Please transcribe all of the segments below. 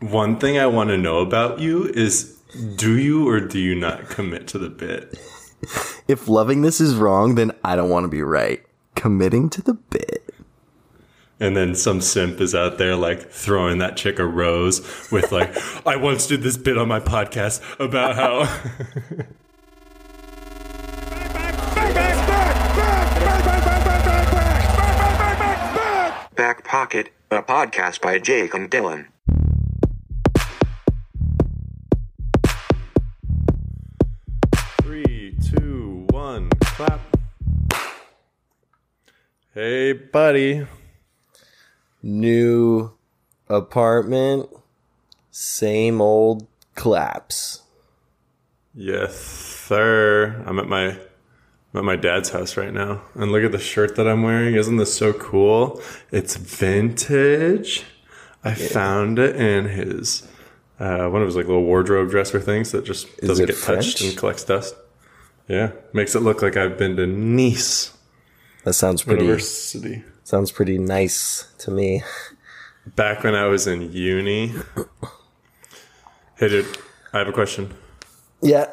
One thing I want to know about you is do you or do you not commit to the bit? If loving this is wrong, then I don't want to be right. Committing to the bit. And then some simp is out there like throwing that chick a rose with like, I once did this bit on my podcast about how Back pocket, back pocket, back, back, back, back, Back Pocket, a podcast by Jake and Dylan. Hey, buddy. New apartment, same old claps. Yes, sir. I'm at my I'm at my dad's house right now, and look at the shirt that I'm wearing. Isn't this so cool? It's vintage. I found it in his uh, one of his like little wardrobe dresser things that just doesn't it get touched and collects dust. Yeah, makes it look like I've been to Nice That sounds pretty University. sounds pretty nice to me. Back when I was in uni. Hey, dude, I have a question. Yeah.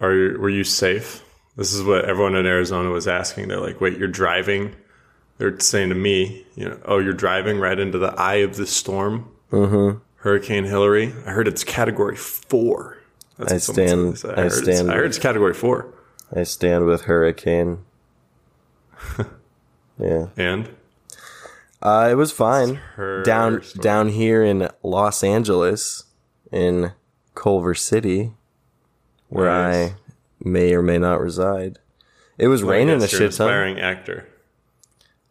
Are you, were you safe? This is what everyone in Arizona was asking. They're like, "Wait, you're driving?" They're saying to me, "You know, oh, you're driving right into the eye of the storm, mm-hmm. Hurricane Hilary. I heard it's Category Four. That's I stand-. I heard stand I heard it's Category Four. I stand with Hurricane. yeah. And Uh, it was fine. Down storm. down here in Los Angeles, in Culver City, where Nice. I may or may not reside. It was raining a shit ton. Aspiring actor.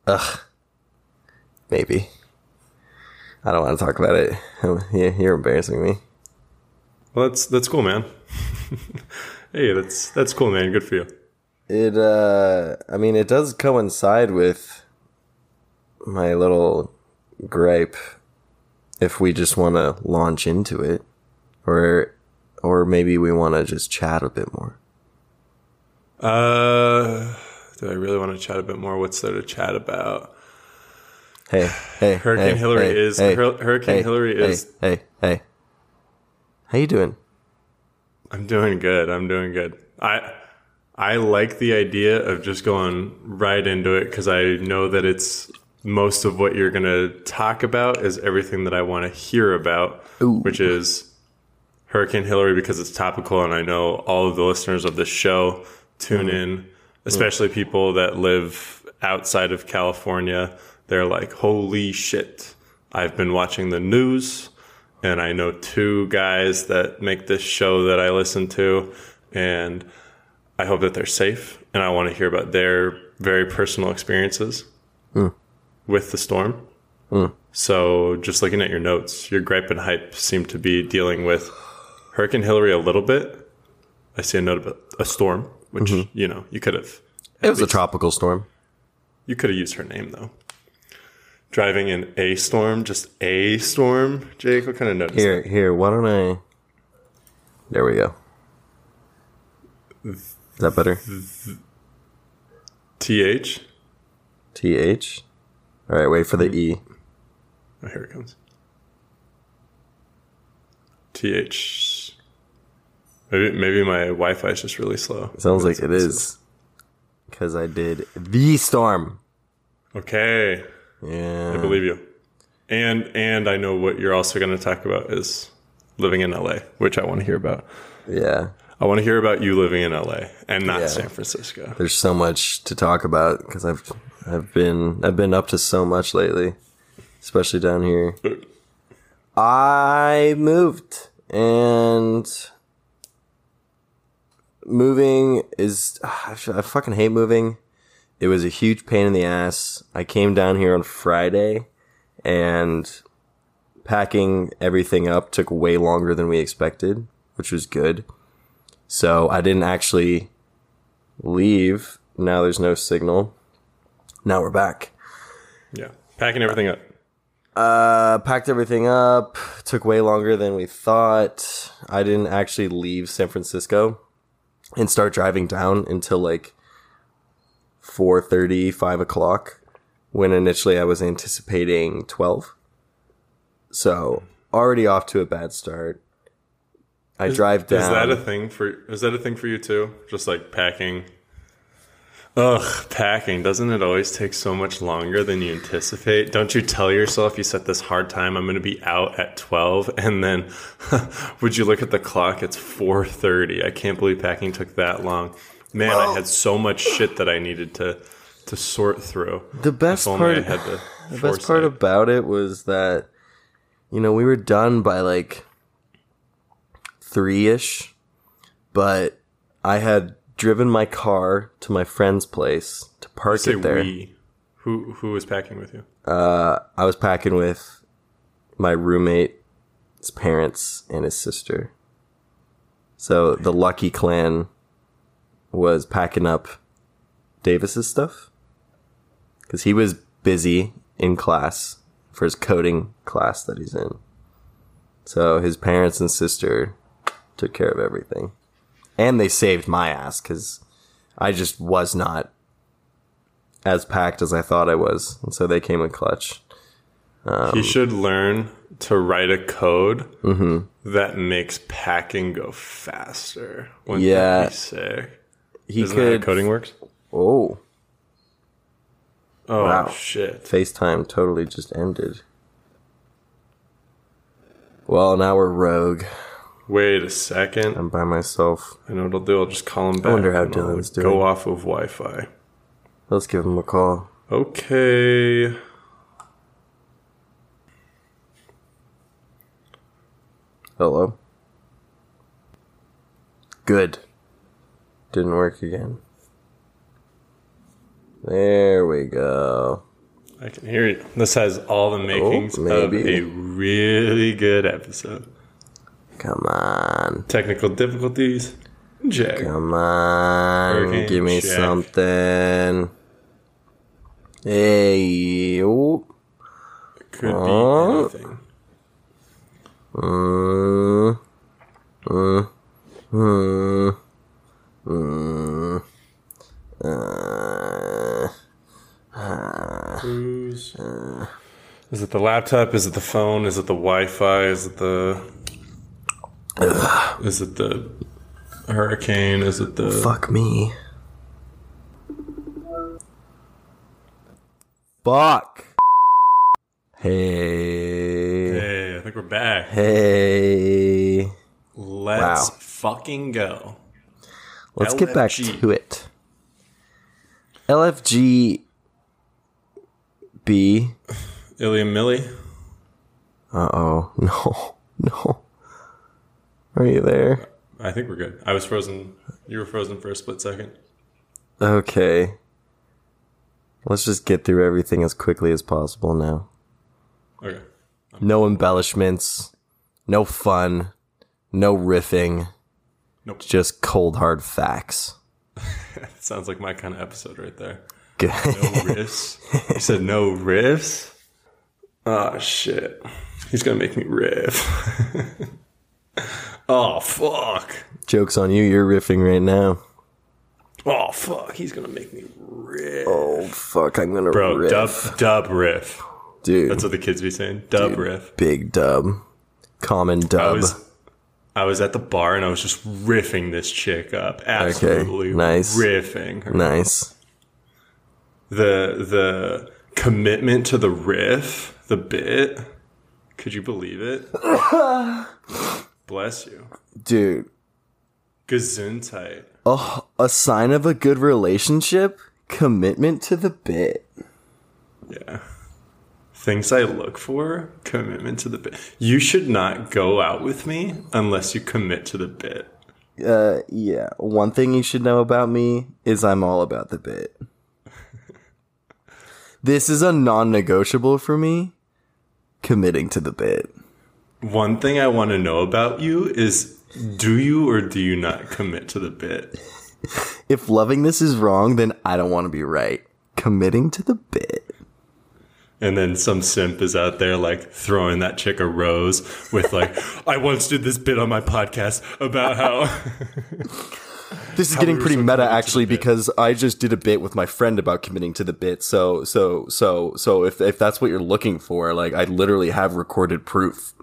Ugh. Maybe. I don't want to talk about it. Yeah, You're embarrassing me. Well, that's that's cool, man. hey, that's that's cool, man. Good for you. It uh I mean it does coincide with my little gripe if we just want to launch into it or or maybe we want to just chat a bit more. Uh, do I really want to chat a bit more? What's there to chat about? Hey, hey. Hurricane hey, Hilary hey, is- hey, Hur- Hurricane hey, Hilary hey, is- Hey, hey. How you doing? I'm doing good. I'm doing good. I I like the idea of just going right into it because I know that it's most of what you're going to talk about is everything that I want to hear about, Ooh. which is Hurricane Hilary because it's topical, and I know all of the listeners of this show tune mm-hmm. in, especially people that live outside of California. They're like, "Holy shit! I've been watching the news." and I know two guys that make this show that I listen to, and I hope that they're safe. And I want to hear about their very personal experiences hmm. with the storm. Hmm. So, just looking at your notes, your gripe and hype seem to be dealing with Hurricane Hilary a little bit. I see a note about a storm, which mm-hmm. you know you could have. It was a tropical storm. You could have used her name though. Driving in a storm, just a storm. Jake, what kind of note Here, here, why don't I There we go. Is that better? TH. T H. All right, wait for the E. Oh, here it comes. TH. Maybe, maybe my Wi Fi is just really slow. Sounds like it is. Because I did the storm. Okay. Yeah. I believe you. And and I know what you're also going to talk about is living in LA, which I want to hear about. Yeah. I want to hear about you living in LA and not Yeah. San Francisco. There's so much to talk about because I've I've been I've been up to so much lately, especially down here. I moved and moving is ah, I fucking hate moving. It was a huge pain in the ass. I came down here on Friday and packing everything up took way longer than we expected, which was good. So I didn't actually leave. Now there's no signal. Now we're back. Yeah. Packing everything up. Uh, packed everything up. Took way longer than we thought. I didn't actually leave San Francisco and start driving down until like 4.30, 5 o'clock when initially I was anticipating 12. So already off to a bad start. I drive down. Is that a thing for? Is that a thing for you too? Just like packing. Ugh, packing. Doesn't it always take so much longer than you anticipate? Don't you tell yourself you set this hard time? I'm going to be out at 12, and then would you look at the clock? It's 4:30. I can't believe packing took that long. Man, I had so much shit that I needed to to sort through. the best part? I had the, best part about it was that, you know, we were done by like three ish, but I had driven my car to my friend's place to park it there. we. Who who was packing with you? Uh, I was packing with my roommate's parents and his sister. So the Lucky Clan was packing up Davis's stuff because he was busy in class for his coding class that he's in. So his parents and sister took care of everything, and they saved my ass because I just was not as packed as I thought I was, and so they came in clutch. Um, he should learn to write a code Mm-hmm. that makes packing go faster. Wouldn't Yeah. that be sick? He Isn't could. coding works? oh, Oh Wow. shit! FaceTime totally just ended. Well, now we're rogue. Wait a second. I'm by myself. I know what I'll do. I'll just call him back. wonder how and I'll Go off of Wi-Fi. Let's give him a call. Okay. Hello. Good. Didn't work again. There we go. I can hear you. This has all the oh, makings of Oh, maybe. a really good episode. Come on. Technical difficulties. Jack. Come on. Hurricane Give me Jack. something. Hey. Oh. Could be Oh. anything. Mm, mm, mm, mm, uh, Who's- Is it the laptop? Is it the phone? Is it the Wi-Fi? Is it the? Is it the hurricane? Is it the? fuck me. Fuck. Hey. Hey, I think we're back. Hey. Let's Wow. fucking go. Let's get back LFG. to it. LFG B. Ilya Millie. Uh oh. No. No. Are you there? I think we're good. I was frozen. You were frozen for a split second. Okay. Let's just get through everything as quickly as possible now. Okay. No embellishments. No fun. No riffing. Nope. Just cold hard facts. Sounds like my kind of episode right there. Good. No riffs. you said no riffs? Oh shit. He's gonna make me riff. oh fuck. Joke's on you. You're riffing right now. Oh fuck. He's gonna make me riff. Oh fuck! I'm gonna Bro, riff, dub dub riff. dude. That's what the kids be saying. Dub riff. big dub, common dub. I was I was at the bar and I was just riffing this chick up. Absolutely nice. riffing her. nice. the the commitment to the riff, the bit. Could you believe it? Bless you. Dude, Gesundheit. oh, a sign of a good relationship? Commitment to the bit. Yeah. Things I look for, commitment to the bit. You should not go out with me unless you commit to the bit. Uh, yeah. One thing you should know about me is I'm all about the bit. this is a non negotiable for me. Committing to the bit. One thing I want to know about you is do you or do you not commit to the bit? If loving this is wrong, then I don't want to be right. Committing to the bit. And then some simp is out there like throwing that chick a rose with like, I once did this bit on my podcast about how This is How getting we pretty so meta actually because I just did a bit with my friend about committing to the bit. So so so so if if that's what you're looking for, like I literally have recorded proof.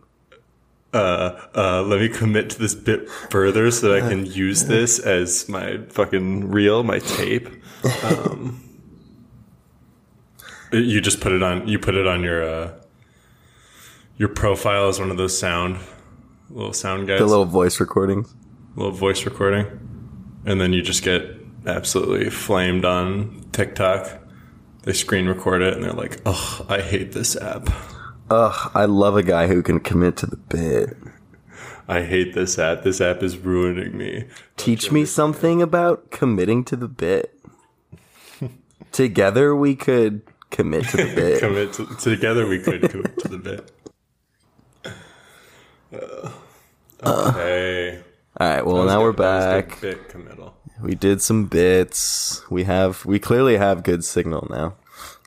Uh, uh, let me commit to this bit further so that I can use this as my fucking reel, my tape. Um, you just put it on. You put it on your uh, your profile as one of those sound little sound guys, The little voice recordings. little voice recording, and then you just get absolutely flamed on TikTok. They screen record it and they're like, "Oh, I hate this app. Ugh, I love a guy who can commit to the bit. I hate this app. This app is ruining me." Teach me something about committing to the bit. Together we could commit to the bit. Commit to, together. We could commit to the bit. Uh, okay. All right, well now we're good. Was back. Bit committal. We did some bits. We have we clearly have good signal now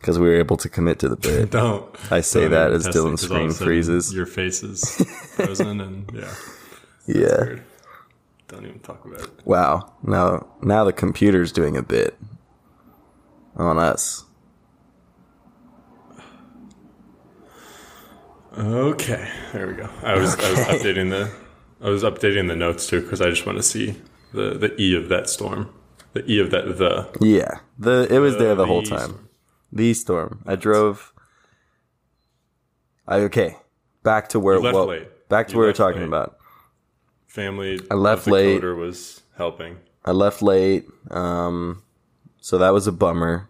because we were able to commit to the bit. Don't. I say don't that as Dylan's screen freezes. Your face is frozen, and yeah, Yeah. Don't even talk about it. Wow. Now now the computer's doing a bit on us. Okay, there we go. I was I was updating the I was updating the notes too because I just want to see the the e of that storm, the e of that the Yeah. The it was there the whole time. storm. The storm. I drove. I okay. Back to where You left what- late. back to You where we we're talking late. about. family. I left late. Coder was helping. I left late, um, so that was a bummer.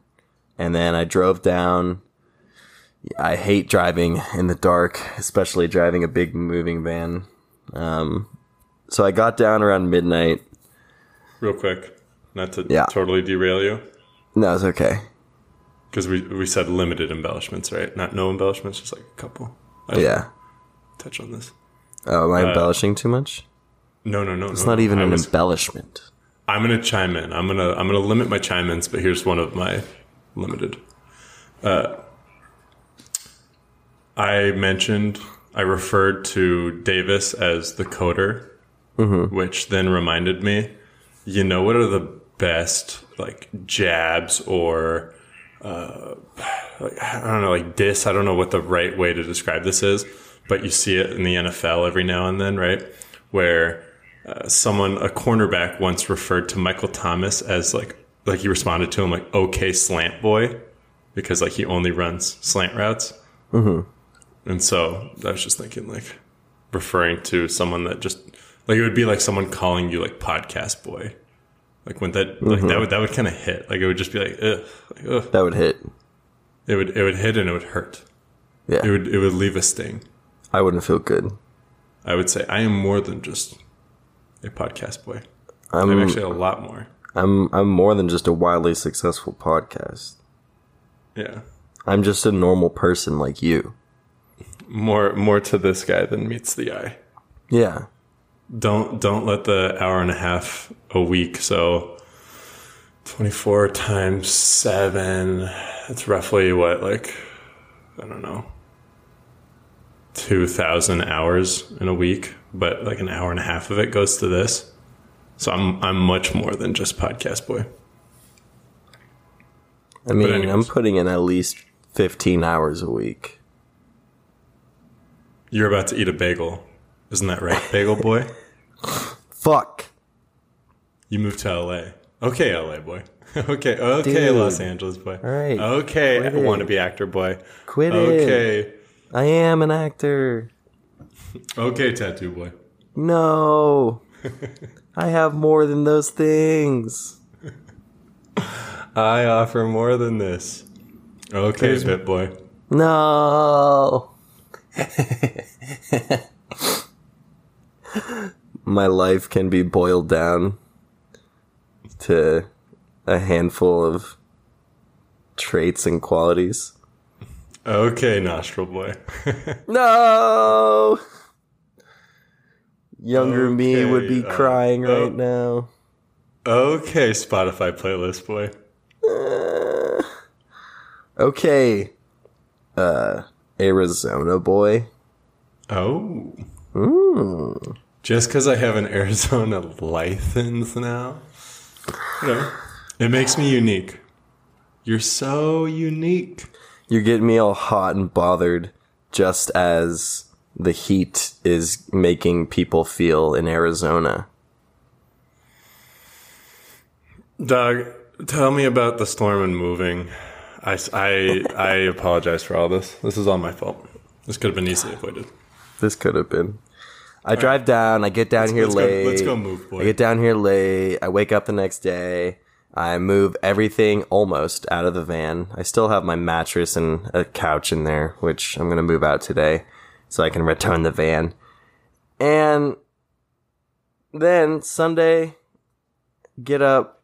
And then I drove down. I hate driving in the dark, especially driving a big moving van. Um, so I got down around midnight. Real quick, not to Yeah. totally derail you, No, it's okay. Because we we said limited embellishments, right? Not no embellishments, just like a couple. I Yeah. Touch on this. Oh, am I embellishing too much? No, no, no. It's not even an was, embellishment. I'm gonna chime in. I'm gonna I'm gonna limit my chime ins, but here's one of my limited. Uh, I mentioned I referred to Davis as the coder, which then reminded me. You know what are the best like jabs or uh, I don't know like diss. I don't know what the right way to describe this is, but you see it in the NFL every now and then, right? Where uh, someone, a cornerback, once referred to Michael Thomas as like like he responded to him like "Okay, slant boy," because like he only runs slant routes. Mm-hmm. And so I was just thinking like referring to someone that just like it would be like someone calling you like podcast boy. Like when that like that mm-hmm. would that would kind of hit. Like it would just be like ugh, like, ugh. That would hit. It would it would hit and it would hurt. Yeah. It would it would leave a sting. I wouldn't feel good. I would say I am more than just a podcast boy. I'm I'm actually a lot more. I'm I'm more than just a wildly successful podcast. Yeah. I'm just a normal person like you. More more to this guy than meets the eye. Yeah. Don't don't let the hour and a half a week. So twenty four times seven. That's roughly what like I don't know. Two thousand hours in a week, but like an hour and a half of it goes to this. So I'm I'm much more than just podcast boy. I mean. I'm putting in at least 15 hours a week. You're about to eat a bagel, isn't that right, bagel boy? Fuck. You moved to LA. Okay, LA boy. okay, okay, Dude. Los Angeles boy. All right, Okay, quit it. want to be actor boy. Quit it. Okay. I am an actor. Okay, tattoo boy. No. I have more than those things. I offer more than this. Okay, bit boy. No. My life can be boiled down to a handful of traits and qualities. Okay, nostril boy. No. Younger me would be Okay, uh, crying right oh. now. okay, Spotify playlist boy. Okay. Uh Arizona boy. Oh. Hmm. Just because I have an Arizona license now, you know, it makes me unique. You're so unique. You're getting me all hot and bothered just as the heat is making people feel in Arizona. Doug, tell me about the storm and moving. I, I, I apologize for all this. This is all my fault. This could have been easily avoided. This could have been. I drive down. I get down here let's go- late. let's go move, boy. I get down here late. I wake up the next day. I move everything almost out of the van. I still have my mattress and a couch in there, which I'm gonna move out today, so I can return the van. And then Sunday, get up,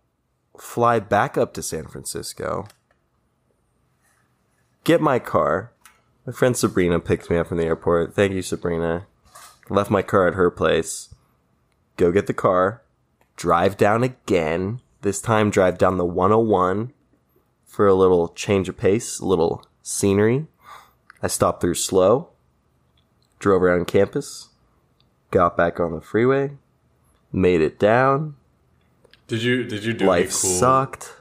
fly back up to San Francisco, get my car. My friend Sabrina picked me up from the airport. Thank you, Sabrina. Left my car at her place. Go get the car. Drive down again. This time, drive down the 101 for a little change of pace, a little scenery. I stopped through slow. Drove around campus. Got back on the freeway. Made it down. Did you did you do Life cool? sucked.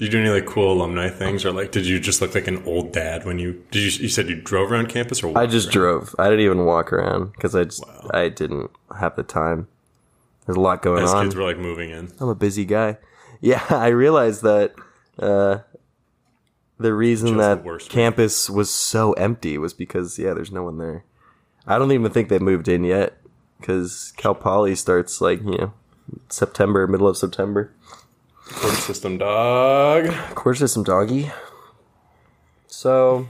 Did you do any like cool alumni things, or like did you just look like an old dad when you did you you said you drove around campus or I just around? drove. I didn't even walk around because I just Wow. I didn't have the time. There's a lot going As on. kids were like moving in. I'm a busy guy. Yeah, I realized that uh, the reason Just that the campus was so empty was because yeah, there's no one there. I don't even think they moved in yet because Cal Poly starts like you know September, middle of September. Court system dog. Quarter system doggy. So,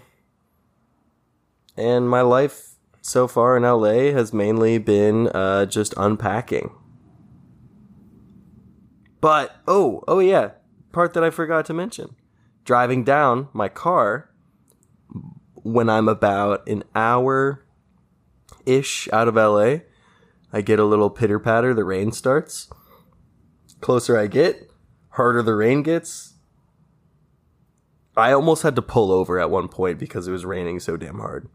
and my life so far in LA has mainly been uh, just unpacking. But oh, oh yeah, part that I forgot to mention: driving down my car when I'm about an hour ish out of LA. I get a little pitter patter. The rain starts. Closer I get, harder the rain gets. I almost had to pull over at one point because it was raining so damn hard.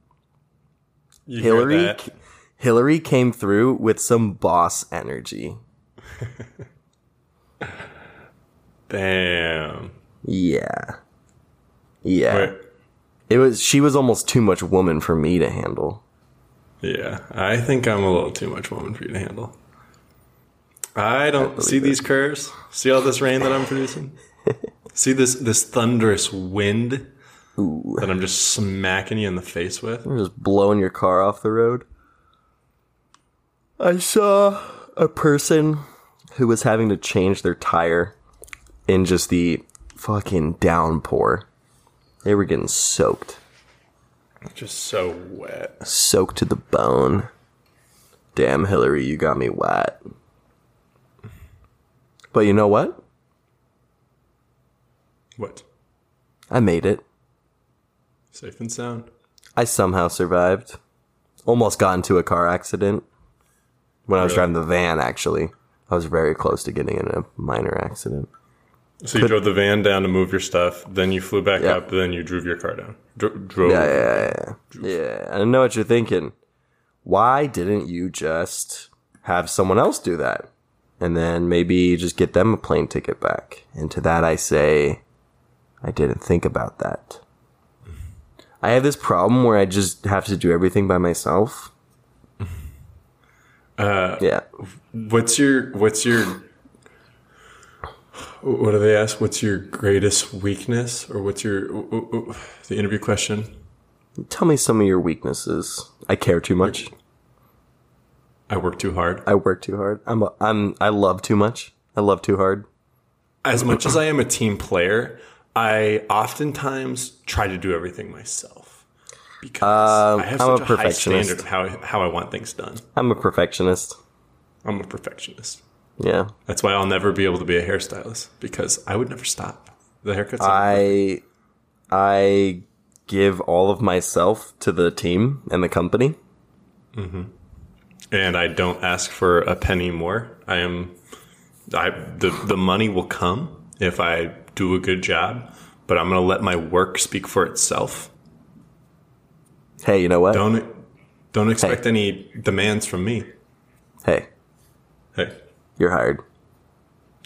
You Hilary? Hilary came through with some boss energy. Damn. Yeah. Yeah. Wait. It was she was almost too much woman for me to handle. Yeah, I think I'm a little too much woman for you to handle. I don't see these curves. See all this rain that I'm producing. see this this thunderous wind Ooh. that I'm just smacking you in the face with. You're just blowing your car off the road. I saw a person who was having to change their tire in just the fucking downpour. They were getting soaked. Just so wet. soaked to the bone. Damn, Hilary, you got me wet. But you know what? What? I made it. Safe and sound. I somehow survived. Almost got into a car accident. When I was driving the van, actually. I was very close to getting in a minor accident. So you drove the van down to move your stuff, then you flew back Yeah. up, then you drove your car down. Dro- drove. Yeah, yeah, yeah. Yeah, I know what you're thinking. Why didn't you just have someone else do that? And then maybe just get them a plane ticket back. And to that I say, I didn't think about that. I have this problem where I just have to do everything by myself. Uh, Yeah. What's your what's your what do they ask? What's your greatest weakness, or what's your the interview question? Tell me some of your weaknesses. I care too much. I work too hard. I work too hard. I'm a, I'm I love too much. I love too hard. As much as I am a team player, I oftentimes try to do everything myself because I have Um, I'm a such a, high perfectionist. standard of how how I want things done. I'm a perfectionist. I'm a perfectionist. Yeah. That's why I'll never be able to be a hairstylist because I would never stop. The haircuts. I I give all of myself to the team and the company. And I don't ask for a penny more. I am, I the the money will come if I do a good job, but I'm gonna let my work speak for itself. Hey, you know what? Don't don't expect any demands from me. Hey, Hey, you're hired.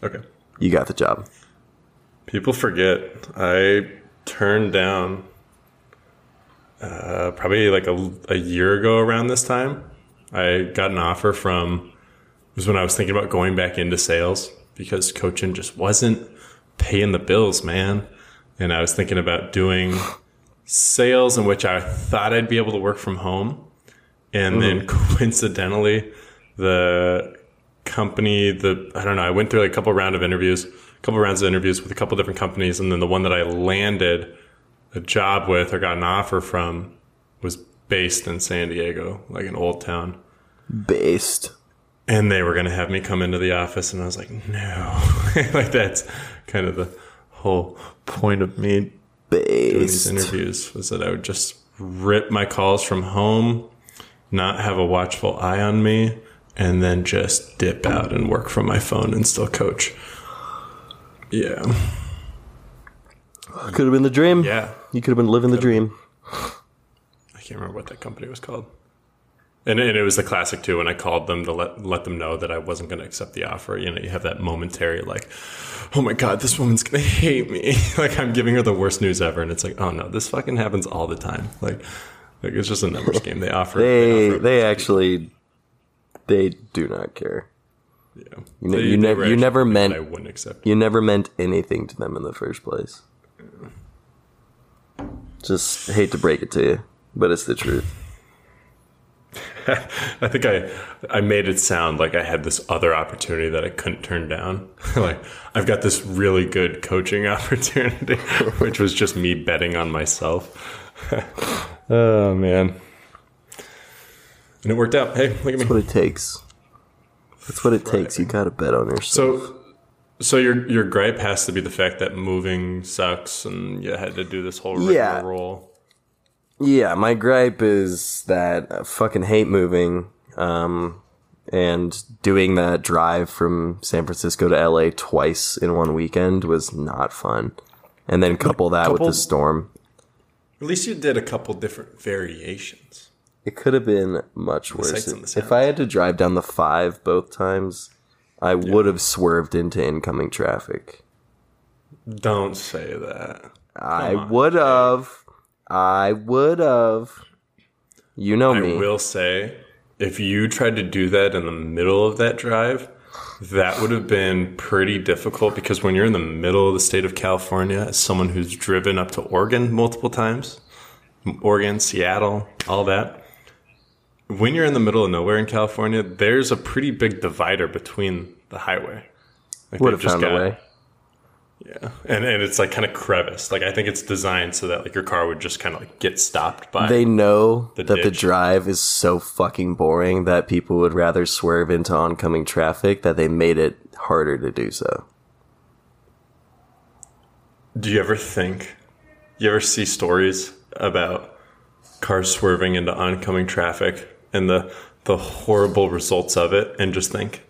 okay. You got the job. People forget I turned down uh, probably like a, a year ago around this time, I got an offer from, it was when I was thinking about going back into sales because coaching just wasn't paying the bills, man. And I was thinking about doing sales in which I thought I'd be able to work from home. And then mm-hmm. coincidentally, the company, the, I don't know, I went through like a couple round of interviews, a couple rounds of interviews with a couple different companies. And then the one that I landed a job with or got an offer from was based in San Diego, like an old town. Based. And they were going to have me come into the office, and I was like, no. like, that's kind of the whole point of me doing these Based. interviews was that I would just rip my calls from home, not have a watchful eye on me, and then just dip out and work from my phone and still coach. Yeah. Could have been the dream. Yeah. You could have been living the dream. I can't remember what that company was called. And, and it was the classic too when I called them to let let them know that I wasn't going to accept the offer. You know, you have that momentary like, oh my god, this woman's going to hate me. like I'm giving her the worst news ever, and it's like, oh no, this fucking happens all the time. Like, like it's just a numbers game. They offer. They offer they actually they do not care. yeah. you They- you they ne- you never meant- I wouldn't accept. You never meant anything to them in the first place. Just hate to break it to you, but it's the truth. I think I I made it sound like I had this other opportunity that I couldn't turn down. like I've got this really good coaching opportunity, which was just me betting on myself. oh man. And it worked out. Hey, look at me. That's what it takes. That's what it takes. You gotta bet on yourself. So so your your gripe has to be the fact that moving sucks and you had to do this whole Yeah. rigmarole. Yeah, my gripe is that I fucking hate moving. Um, and doing that drive from San Francisco to LA twice in one weekend was not fun. And then couple that with the storm. At least you did a couple different variations. It could have been much worse. sights and the If I had to drive down the five both times, I would have swerved into incoming traffic. Don't say that. I on, would have. I would have. You know I me. will say, if you tried to do that in the middle of that drive, that would have been pretty difficult because when you're in the middle of the state of California, as someone who's driven up to Oregon multiple times, Oregon, Seattle, all that, when you're in the middle of nowhere in California, there's a pretty big divider between the highway. Like would have found a way. Yeah, and and it's like kind of crevice. Like I think it's designed so that like your car would just kind of like get stopped by. They know The that the drive is so fucking boring that people would rather swerve into oncoming traffic that they made it harder to do so. Do you ever think, you ever see stories about cars swerving into oncoming traffic and the the horrible results of it, and just think,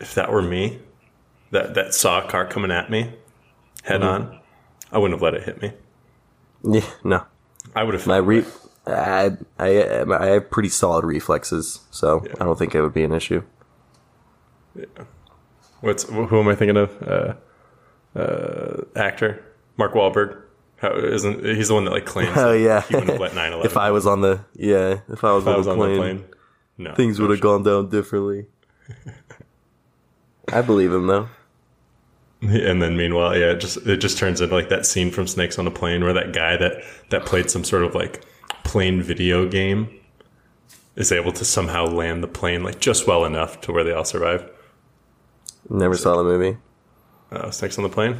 if that were me, that that saw a car coming at me, head on, I wouldn't have let it hit me. Yeah, no. I would have. My re- I, I, I have pretty solid reflexes, so I don't think it would be an issue. What's who am I thinking of? Uh, uh, actor Mark Wahlberg. How isn't he's the one that like claims? Oh yeah. he wouldn't have let 9/11 if I was on the yeah, if I was, if I on, was the on plane, the plane, no, things no would have shot. gone down differently. I believe him though. And then meanwhile, yeah, it just it just turns into like that scene from Snakes on a Plane where that guy that that played some sort of like plane video game is able to somehow land the plane like just well enough to where they all survive. Never saw the movie. Uh, Snakes on the Plane.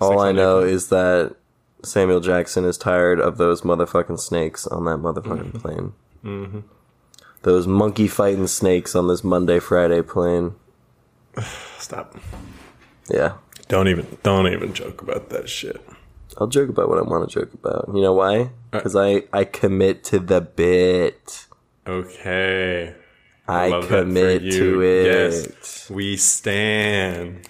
All Snakes I know the is that Samuel Jackson is tired of those motherfucking snakes on that motherfucking Mm-hmm. plane. Mm-hmm. Those monkey fighting snakes on this Monday Friday plane. Stop. Yeah, Don't even don't even joke about that shit. I'll joke about what I want to joke about. You know why? Uh, Because I I commit to the bit. Okay. I Love commit to it. Yes. We stand.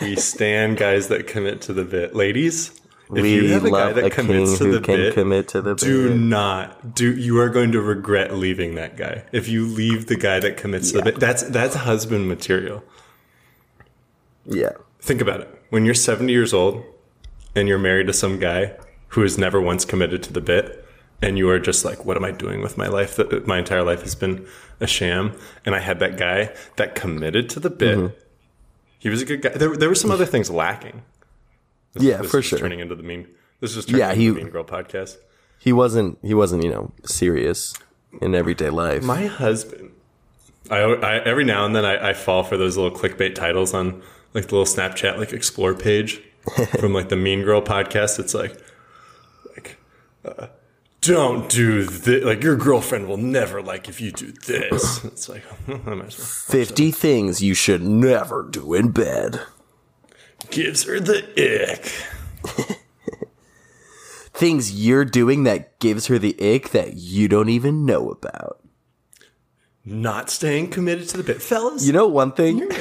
We stand guys that commit to the bit. Ladies, if we you have a guy that commits to the bit, commit to the bit. do bit. not do you are going to regret leaving that guy. If you leave the guy that commits to the bit, that's that's husband material. Yeah. Think about it. When you're 70 years old and you're married to some guy who has never once committed to the bit, and you are just like, what am I doing with my life? That my entire life has been a sham. And I had that guy that committed to the bit. Mm-hmm. He was a good guy. There, there were some other things lacking. This, Yeah, this for is sure. Turning into the mean. This is turning Yeah, into he- the Mean Girl podcast. He wasn't. He wasn't. You know, serious in everyday life. My husband. I, I every now and then I, I fall for those little clickbait titles on like the little Snapchat like explore page from like the Mean Girl podcast. It's like like uh, don't do this. Like your girlfriend will never like if you do this. It's like I might as well. Fifty things you should never do in bed. gives her the ick. Things you're doing that gives her the ick that you don't even know about. Not staying committed to the bit, fellas. You know one thing.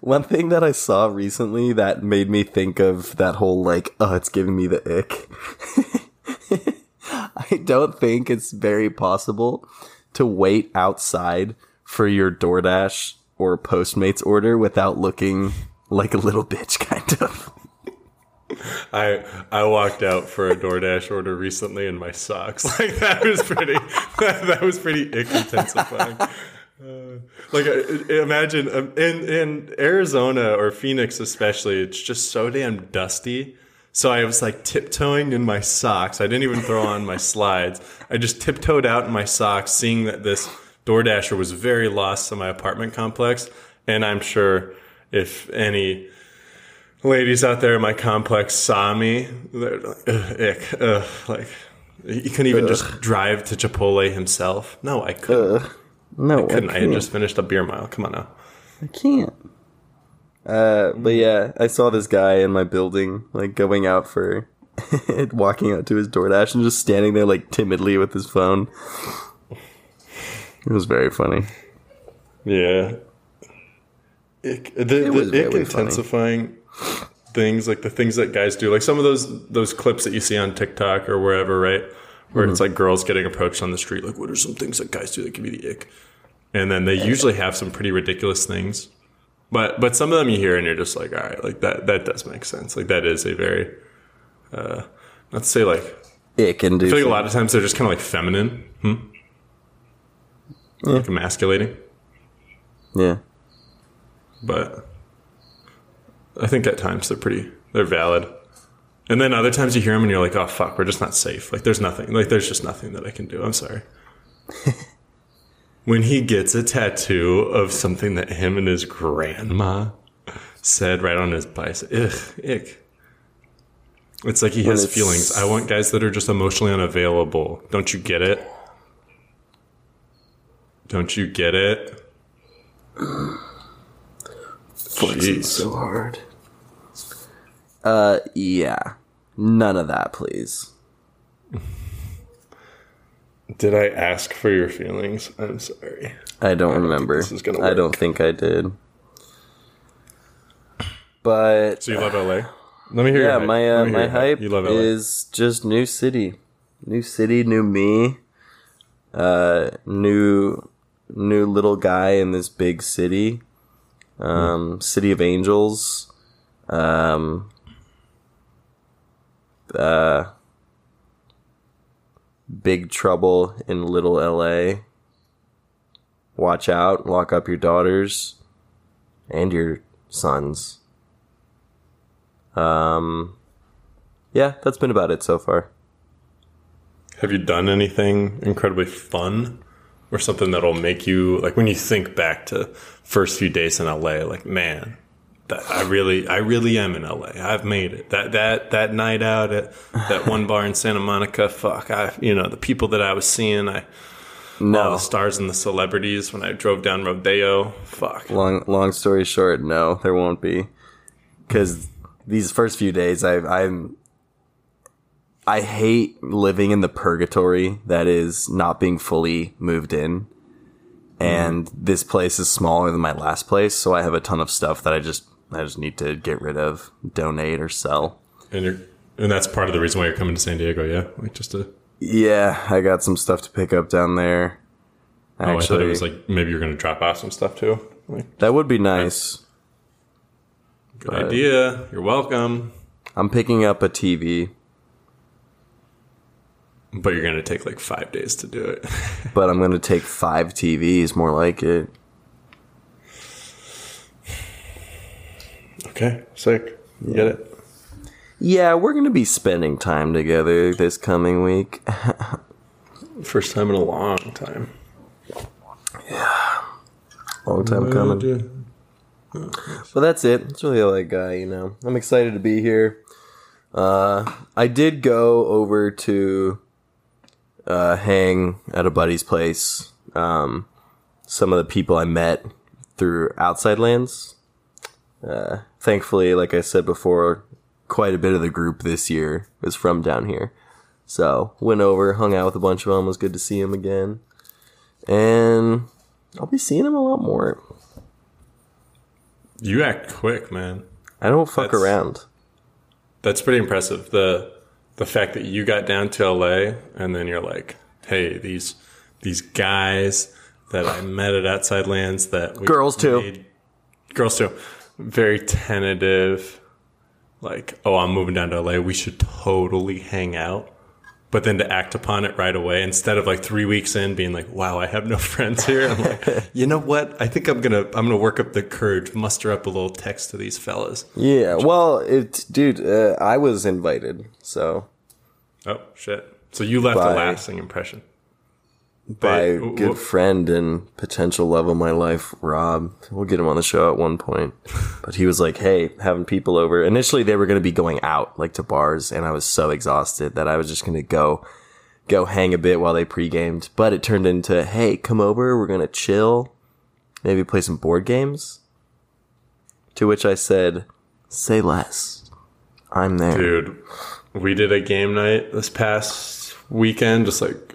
One thing that I saw recently that made me think of that whole like, oh, it's giving me the ick. I don't think it's very possible to wait outside for your DoorDash or Postmates order without looking like a little bitch, kind of. I I walked out for a DoorDash order recently in my socks. Like that was pretty. That, that was pretty intensifying. Uh, like uh, imagine um, in in Arizona or Phoenix especially, it's just so damn dusty. So I was like tiptoeing in my socks. I didn't even throw on my slides. I just tiptoed out in my socks, seeing that this DoorDasher was very lost to my apartment complex. And I'm sure if any ladies out there in my complex saw me, they're like, ugh, ick, ugh, like he couldn't even just drive to Chipotle himself. No, I couldn't. No, couldn't. I had just finished a beer mile. Come on now. I can't. Uh, but yeah, I saw this guy in my building, like going out for, walking out to his DoorDash and just standing there like timidly with his phone. It was very funny. Yeah. Ick, the the was ick really funny. Things, like the things that guys do, like some of those those clips that you see on TikTok or wherever, right? Where Mm-hmm. it's like girls getting approached on the street, like, what are some things that guys do that give you the ick? And then they usually have some pretty ridiculous things. But but some of them you hear and you're just like, all right, like that that does make sense. Like that is a very uh not to say like Ick and I feel like a lot of times they're just kinda like feminine. Hmm? Like emasculating. Yeah. but I think at times they're pretty they're valid. And then other times you hear them and you're like, oh fuck, we're just not safe. Like there's nothing. Like there's just nothing that I can do. I'm sorry. when he gets a tattoo of something that him and his grandma said right on his bicep, ugh, ick. It's like he has it's- feelings. I want guys that are just emotionally unavailable. Don't you get it? Don't you get it? Jeez. so hard. Uh, yeah. None of that, please. Did I ask for your feelings? I'm sorry. I don't remember. this is gonna I don't think I did. But So you love LA? Let me hear yeah, your my uh, my hype You love LA. is just new city, new city, new me, uh, new new little guy in this big city, um, city of angels, um, uh, big trouble in little L.A. Watch out, lock up your daughters and your sons. Um, yeah, that's been about it so far. Have you done anything incredibly fun or something that'll make you like when you think back to first few days in LA, like man, I really, I really am in LA. I've made it. That that that night out at that one bar in Santa Monica. Fuck, I you know the people that I was seeing. I all No, the stars and the celebrities when I drove down Rodeo. Fuck. long long story short, no, there won't be, because these first few days, I I'm I hate living in the purgatory that is not being fully moved in. And this place is smaller than my last place, so I have a ton of stuff that I just I just need to get rid of, donate or sell. And you're and that's part of the reason why you're coming to San Diego, yeah? Like just to Yeah, I got some stuff to pick up down there. Oh, I thought it was like maybe you're gonna drop off some stuff too. Like that would be nice. good idea. You're welcome. I'm picking up a TV. But you're gonna take like five days to do it. but I'm gonna take five TVs, more like it. Okay, sick. You Get it? Yeah, we're gonna be spending time together this coming week. First time in a long time. Yeah. Long time coming. But that's it. That's really all I got, you know. I'm excited to be here. Uh, I did go over to uh, hang at a buddy's place. Um, some of the people I met through Outside Lands. Uh, thankfully, like I said before, quite a bit of the group this year is from down here. So went over, hung out with a bunch of them. Was good to see them again, and I'll be seeing them a lot more. You act quick, man. I don't fuck That's- around. That's pretty impressive. The the fact that you got down to LA and then you're like, hey, these these guys that I met at Outside Lands that Girls, too. girls too, very tentative. Like, oh, I'm moving down to LA. We should totally hang out. But then to act upon it right away instead of like three weeks in being like, wow, I have no friends here. I'm like, you know what? I think I'm gonna I'm gonna work up the courage, muster up a little text to these fellas. Yeah, well, it, dude, uh, I was invited, so Oh shit! So you left a lasting impression. By a good friend and potential love of my life, Rob. We'll get him on the show at one point. But he was like, "Hey, having people over." Initially, they were going to be going out, like to bars, and I was so exhausted that I was just going to go, go hang a bit while they pre-gamed. But it turned into, "Hey, come over. We're going to chill, maybe play some board games." To which I said, "Say less. I'm there." dude, we did a game night this past weekend. Just like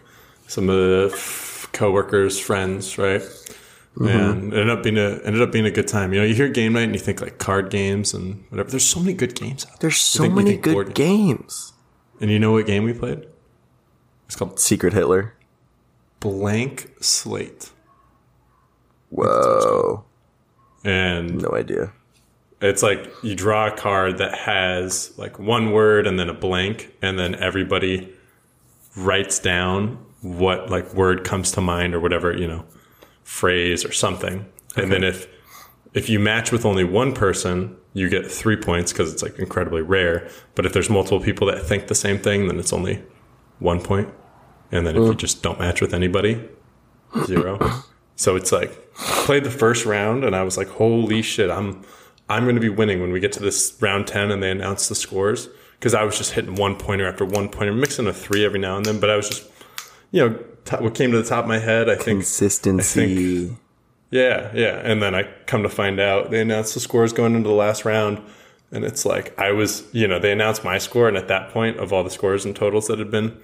some of the f- coworkers, friends, right? Mm-hmm. And it ended up being a ended up being a good time. You know, you hear game night and you think like card games and whatever. There's so many good games out there. There's so think- many good games. games. And you know what game we played? It's called Secret Hitler. Blank Slate. Whoa. And No idea. It's like you draw a card that has like one word and then a blank, and then everybody writes down what like word comes to mind or whatever, you know, phrase or something. And then if if you match with only one person, you get three points because it's like incredibly rare. But if there's multiple people that think the same thing, then it's only one point. And then if you mm. just don't match with anybody, zero. So it's like played the first round and I was like, holy shit, I'm I'm going to be winning when we get to this round 10 and they announce the scores because I was just hitting one pointer after one pointer, mixing a three every now and then, but I was just you know, t- what came to the top of my head, I think Consistency. yeah, yeah. And then I come to find out they announced the scores going into the last round. And it's like, I was, you know, they announced my score. And at that point, of all the scores and totals that had been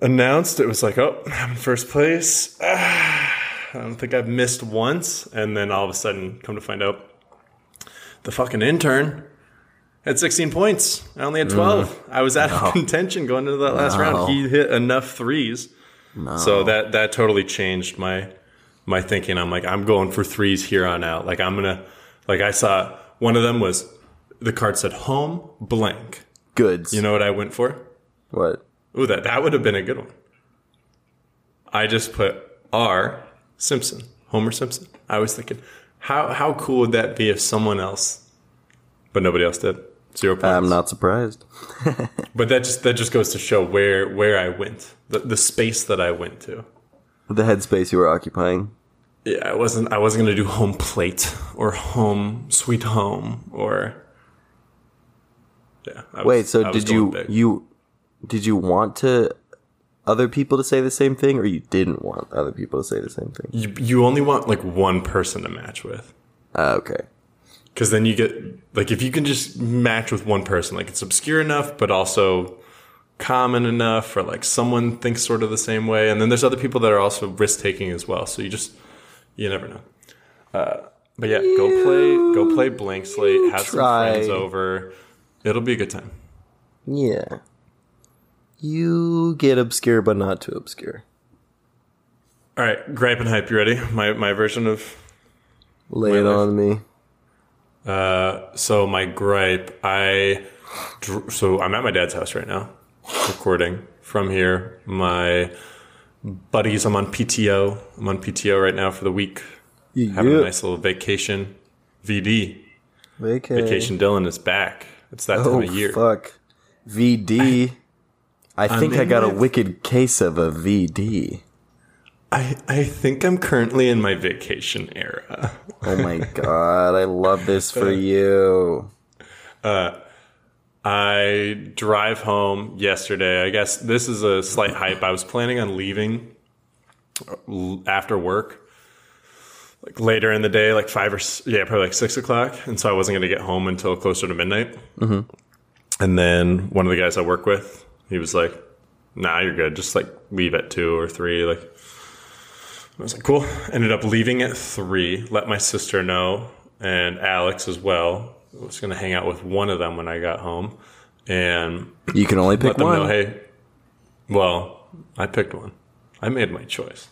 announced, it was like, oh, I'm in first place. Ah, I don't think I've missed once. And then all of a sudden, come to find out the fucking intern had 16 points. I only had 12. Mm. I was out of contention going into that last round. He hit enough threes. So that that totally changed my my thinking. I'm like, I'm going for threes here on out. Like I'm gonna like I saw one of them was the card said home blank. Goods. You know what I went for? what? Ooh, that that would have been a good one. I just put R Simpson, Homer Simpson. I was thinking, how how cool would that be if someone else, but nobody else did. Zero points. I'm not surprised. But that just that just goes to show where where I went, the the space that I went to. The headspace you were occupying. Yeah, I wasn't I wasn't gonna do home plate or home sweet home or yeah. I was- Wait, so did you big. you did you want to other people to say the same thing, or you didn't want other people to say the same thing? you you only want like one person to match with Uh, okay. Because then you get like if you can just match with one person, like it's obscure enough but also common enough, or like someone thinks sort of the same way, and then there's other people that are also risk taking as well. So you just you never know. Uh, but yeah, go play go play blank slate. Have some friends over. It'll be a good time. Yeah. You get obscure, but not too obscure. All right, gripe and hype. You ready? My my version of Lay it life. on me. Uh. So my gripe. I so I'm at my dad's house right now, recording from here. My buddies, I'm on PTO. I'm on PTO right now for the week. Having a nice little vacation. VD. Vacation. Vacation Dylan is back. It's that Oh time of year. fuck. VD. I think I got a wicked case of a VD. I, I think I'm currently in my vacation era. Oh my god, I love this for uh, you. Uh, I drive home yesterday. I guess this is a slight hype. I was planning on leaving uh, after work, like later in the day, like five or yeah, probably like six o'clock, and so I wasn't going to get home until closer to midnight. Mm-hmm. And then one of the guys I work with, he was like, "Nah, you're good. Just like leave at two or three. Like, I was like, "Cool." Ended up leaving at three. Let my sister know and Alex as well. I was going to hang out with one of them when I got home, and You can only pick let them one. know, hey, well, I picked one. I made my choice.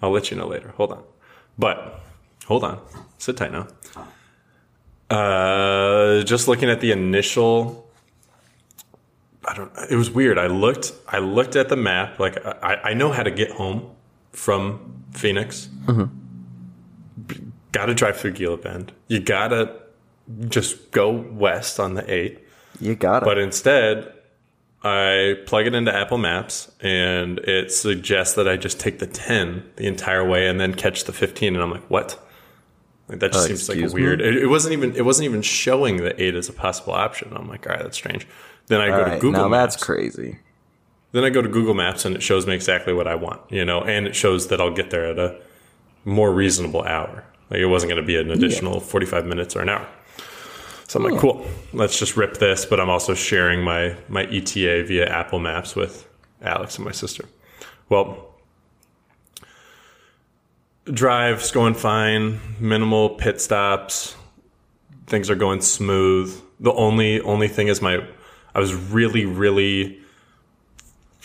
I'll let you know later. Hold on. But hold on. Sit tight now. Uh, just looking at the initial. I don't. It was weird. I looked. I looked at the map. Like I, I know how to get home from Phoenix. Got to drive through Gila Bend. You gotta just go west on the eight. you got it. But instead, I plug it into Apple Maps and it suggests that I just take the 10 the entire way and then catch the 15 and I'm like, "What?" Like that just Uh, seems like weird. It, it wasn't even it wasn't even showing the 8 as a possible option. I'm like, "All right, that's strange." Then I All go to Google now Maps. that's crazy. Then I go to Google Maps and it shows me exactly what I want, you know, and it shows that I'll get there at a more reasonable hour. Like it wasn't going to be an additional 45 minutes or an hour. So I'm like, cool, let's just rip this. But I'm also sharing my, my ETA via Apple Maps with Alex and my sister. Well, drive's going fine, minimal pit stops, things are going smooth. The only only thing is my I was really, really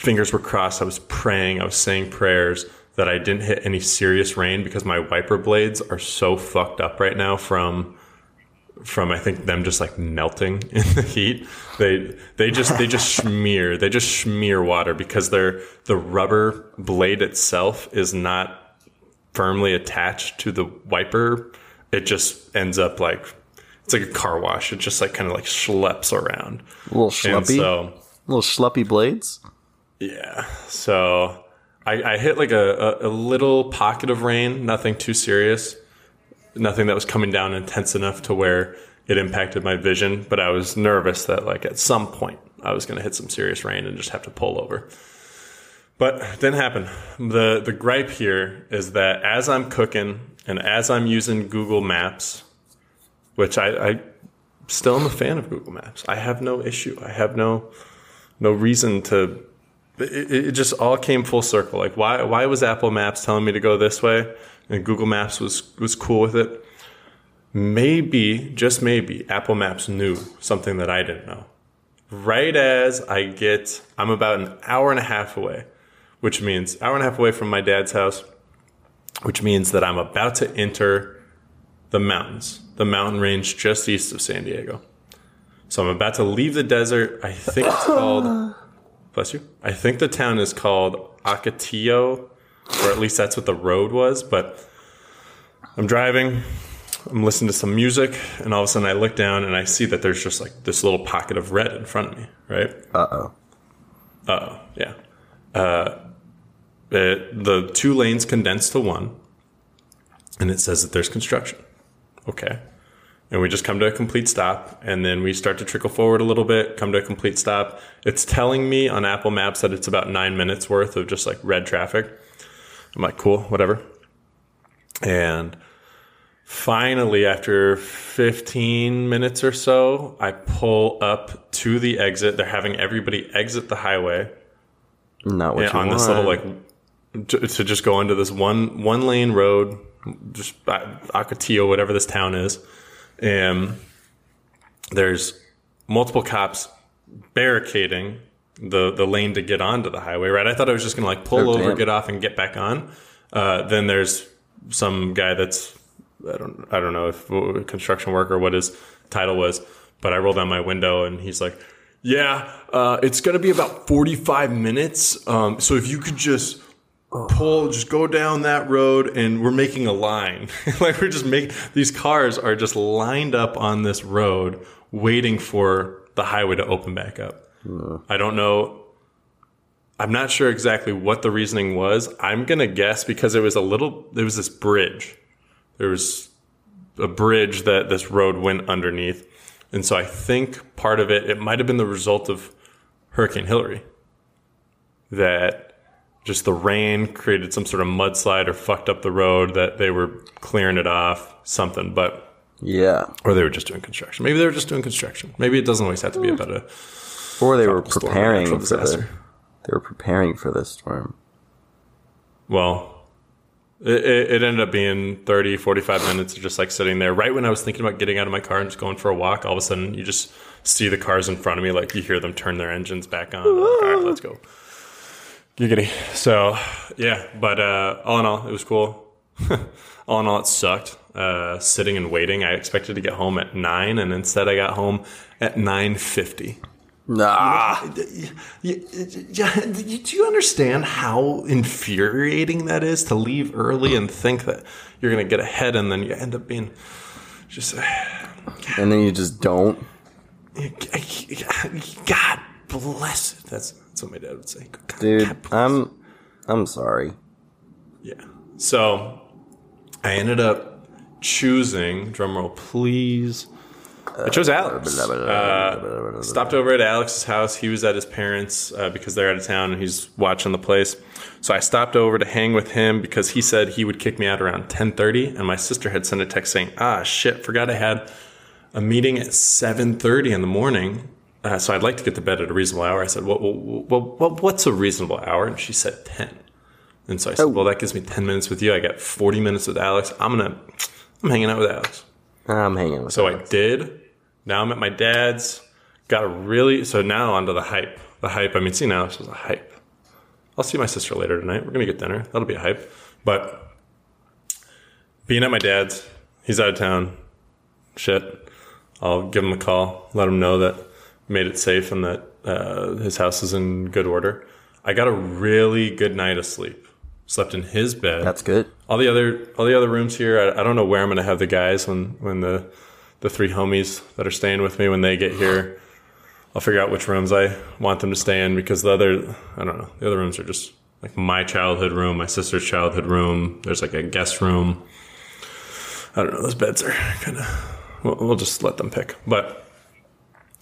fingers were crossed. I was praying, I was saying prayers that I didn't hit any serious rain because my wiper blades are so fucked up right now from from I think them just like melting in the heat. They they just they just smear. They just smear water because they're the rubber blade itself is not firmly attached to the wiper. It just ends up like it's like a car wash. It just like kind of like schleps around. A little And schluppy. so little schluppy blades. Yeah. So I, I hit like a, a, a little pocket of rain, nothing too serious, nothing that was coming down intense enough to where it impacted my vision. But I was nervous that like at some point I was going to hit some serious rain and just have to pull over. But it didn't happen. The the gripe here is that as I'm cooking and as I'm using Google Maps, which I, I still am a fan of Google Maps. I have no issue. I have no no reason to it, it just all came full circle. Like why why was Apple Maps telling me to go this way and Google Maps was was cool with it? Maybe, just maybe, Apple Maps knew something that I didn't know. Right as I get I'm about an hour and a half away, which means hour and a half away from my dad's house, which means that I'm about to enter the mountains, the mountain range just east of San Diego. So I'm about to leave the desert. I think it's called Bless you. I think the town is called Ocotillo, or at least that's what the road was. But I'm driving, I'm listening to some music, and all of a sudden I look down and I see that there's just like this little pocket of red in front of me, right? Uh oh. Uh oh, yeah. Uh, it, the two lanes condense to one, and it says that there's construction. Okay. And we just come to a complete stop, and then we start to trickle forward a little bit, come to a complete stop. It's telling me on Apple Maps that it's about nine minutes worth of just like red traffic. I'm like, cool, whatever. And finally, after 15 minutes or so, I pull up to the exit. They're having everybody exit the highway Not what you on want. this little like to, to just go into this one one lane road, just uh, whatever this town is, and there's multiple cops barricading the the lane to get onto the highway. Right, I thought I was just gonna like pull Oh, over, damn. get off, and get back on. Uh, then there's some guy that's I don't I don't know if uh, construction worker what his title was, but I roll down my window and he's like, Yeah, uh, it's going to be about 45 minutes. Um, so if you could just pull, just go down that road, and we're making a line. like we're just making these cars are just lined up on this road, waiting for the highway to open back up. Hmm. I don't know. I'm not sure exactly what the reasoning was. I'm gonna guess because it was a little. There was this bridge. There was a bridge that this road went underneath. And so I think part of it, it might have been the result of Hurricane Hilary. That just the rain created some sort of mudslide or fucked up the road that they were clearing it off, something. But, Yeah. or they were just doing construction. Maybe they were just doing construction. Maybe it doesn't always have to be about a Or they were preparing for the, they were preparing for this storm. Well, it, it it ended up being 30, 45 minutes of just like sitting there. Right when I was thinking about getting out of my car and just going for a walk, all of a sudden you just see the cars in front of me. Like you hear them turn their engines back on. Like, all right, let's go. Giggity. So, yeah, but uh, all in all, it was cool. all in all, it sucked. Uh, sitting and waiting. I expected to get home at 9, and instead I got home at 9.50. Nah. Yeah, yeah, do you understand how infuriating that is to leave early and think that you're going to get ahead and then you end up being just And then you just don't. God bless it. That's, that's what my dad would say. God, Dude, God I'm I'm sorry. Yeah. So I ended up choosing, drumroll please. I chose Alex. Uh, stopped over at Alex's house. He was at his parents uh, because they're out of town and he's watching the place. So I stopped over to hang with him because he said he would kick me out around 10:30 and my sister had sent a text saying, "Ah, shit, forgot I had a meeting at 7:30 in the morning." Uh, so I'd like to get to bed at a reasonable hour. I said, "Well, well, well, what's a reasonable hour?" And she said 10. And so I said, "Well, that gives me 10 minutes with you. I got 40 minutes with Alex. I'm going to I'm hanging out with Alex." I'm hanging with So I did. Now I'm at my dad's. Got a really so now onto the hype. The hype. I mean, see now this was a hype. I'll see my sister later tonight. We're gonna get dinner. That'll be a hype. But being at my dad's, he's out of town. Shit. I'll give him a call. Let him know that made it safe and that uh, his house is in good order. I got a really good night of sleep. Slept in his bed That's good. all the other all the other rooms here. I, I don't know where I'm going to have the guys when when the the three homies that are staying with me when they get here. I'll figure out which rooms I want them to stay in because the other I don't know the other rooms are just like my childhood room, my sister's childhood room. There's like a guest room. I don't know. Those beds are kind of. We'll, we'll just let them pick. But,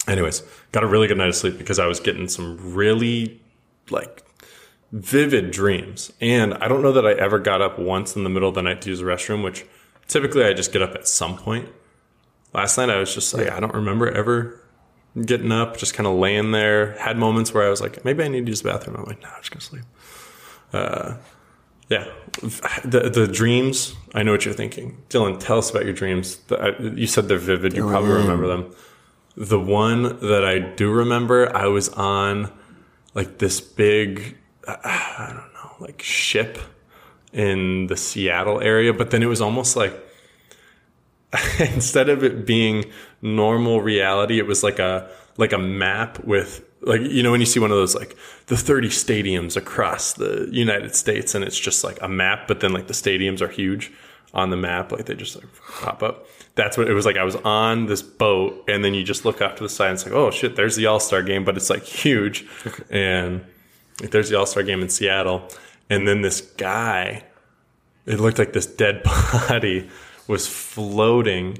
anyways, got a really good night of sleep because I was getting some really like vivid dreams. And I don't know that I ever got up once in the middle of the night to use the restroom, which typically I just get up at some point. Last night I was just like, I don't remember ever getting up, just kind of laying there. Had moments where I was like, maybe I need to use the bathroom. I'm like, no, I'm just gonna sleep. Uh, yeah, the the dreams. I know what you're thinking, Dylan. Tell us about your dreams. You said they're vivid. You probably remember them. The one that I do remember, I was on like this big, I don't know, like ship in the Seattle area, but then it was almost like instead of it being normal reality, it was like a like a map with like you know when you see one of those like the 30 stadiums across the United States and it's just like a map, but then like the stadiums are huge on the map, like they just like pop up. That's what it was like. I was on this boat, and then you just look off to the side, and it's like, oh shit, there's the All Star game, but it's like huge, and like, there's the All Star game in Seattle, and then this guy it looked like this dead body was floating.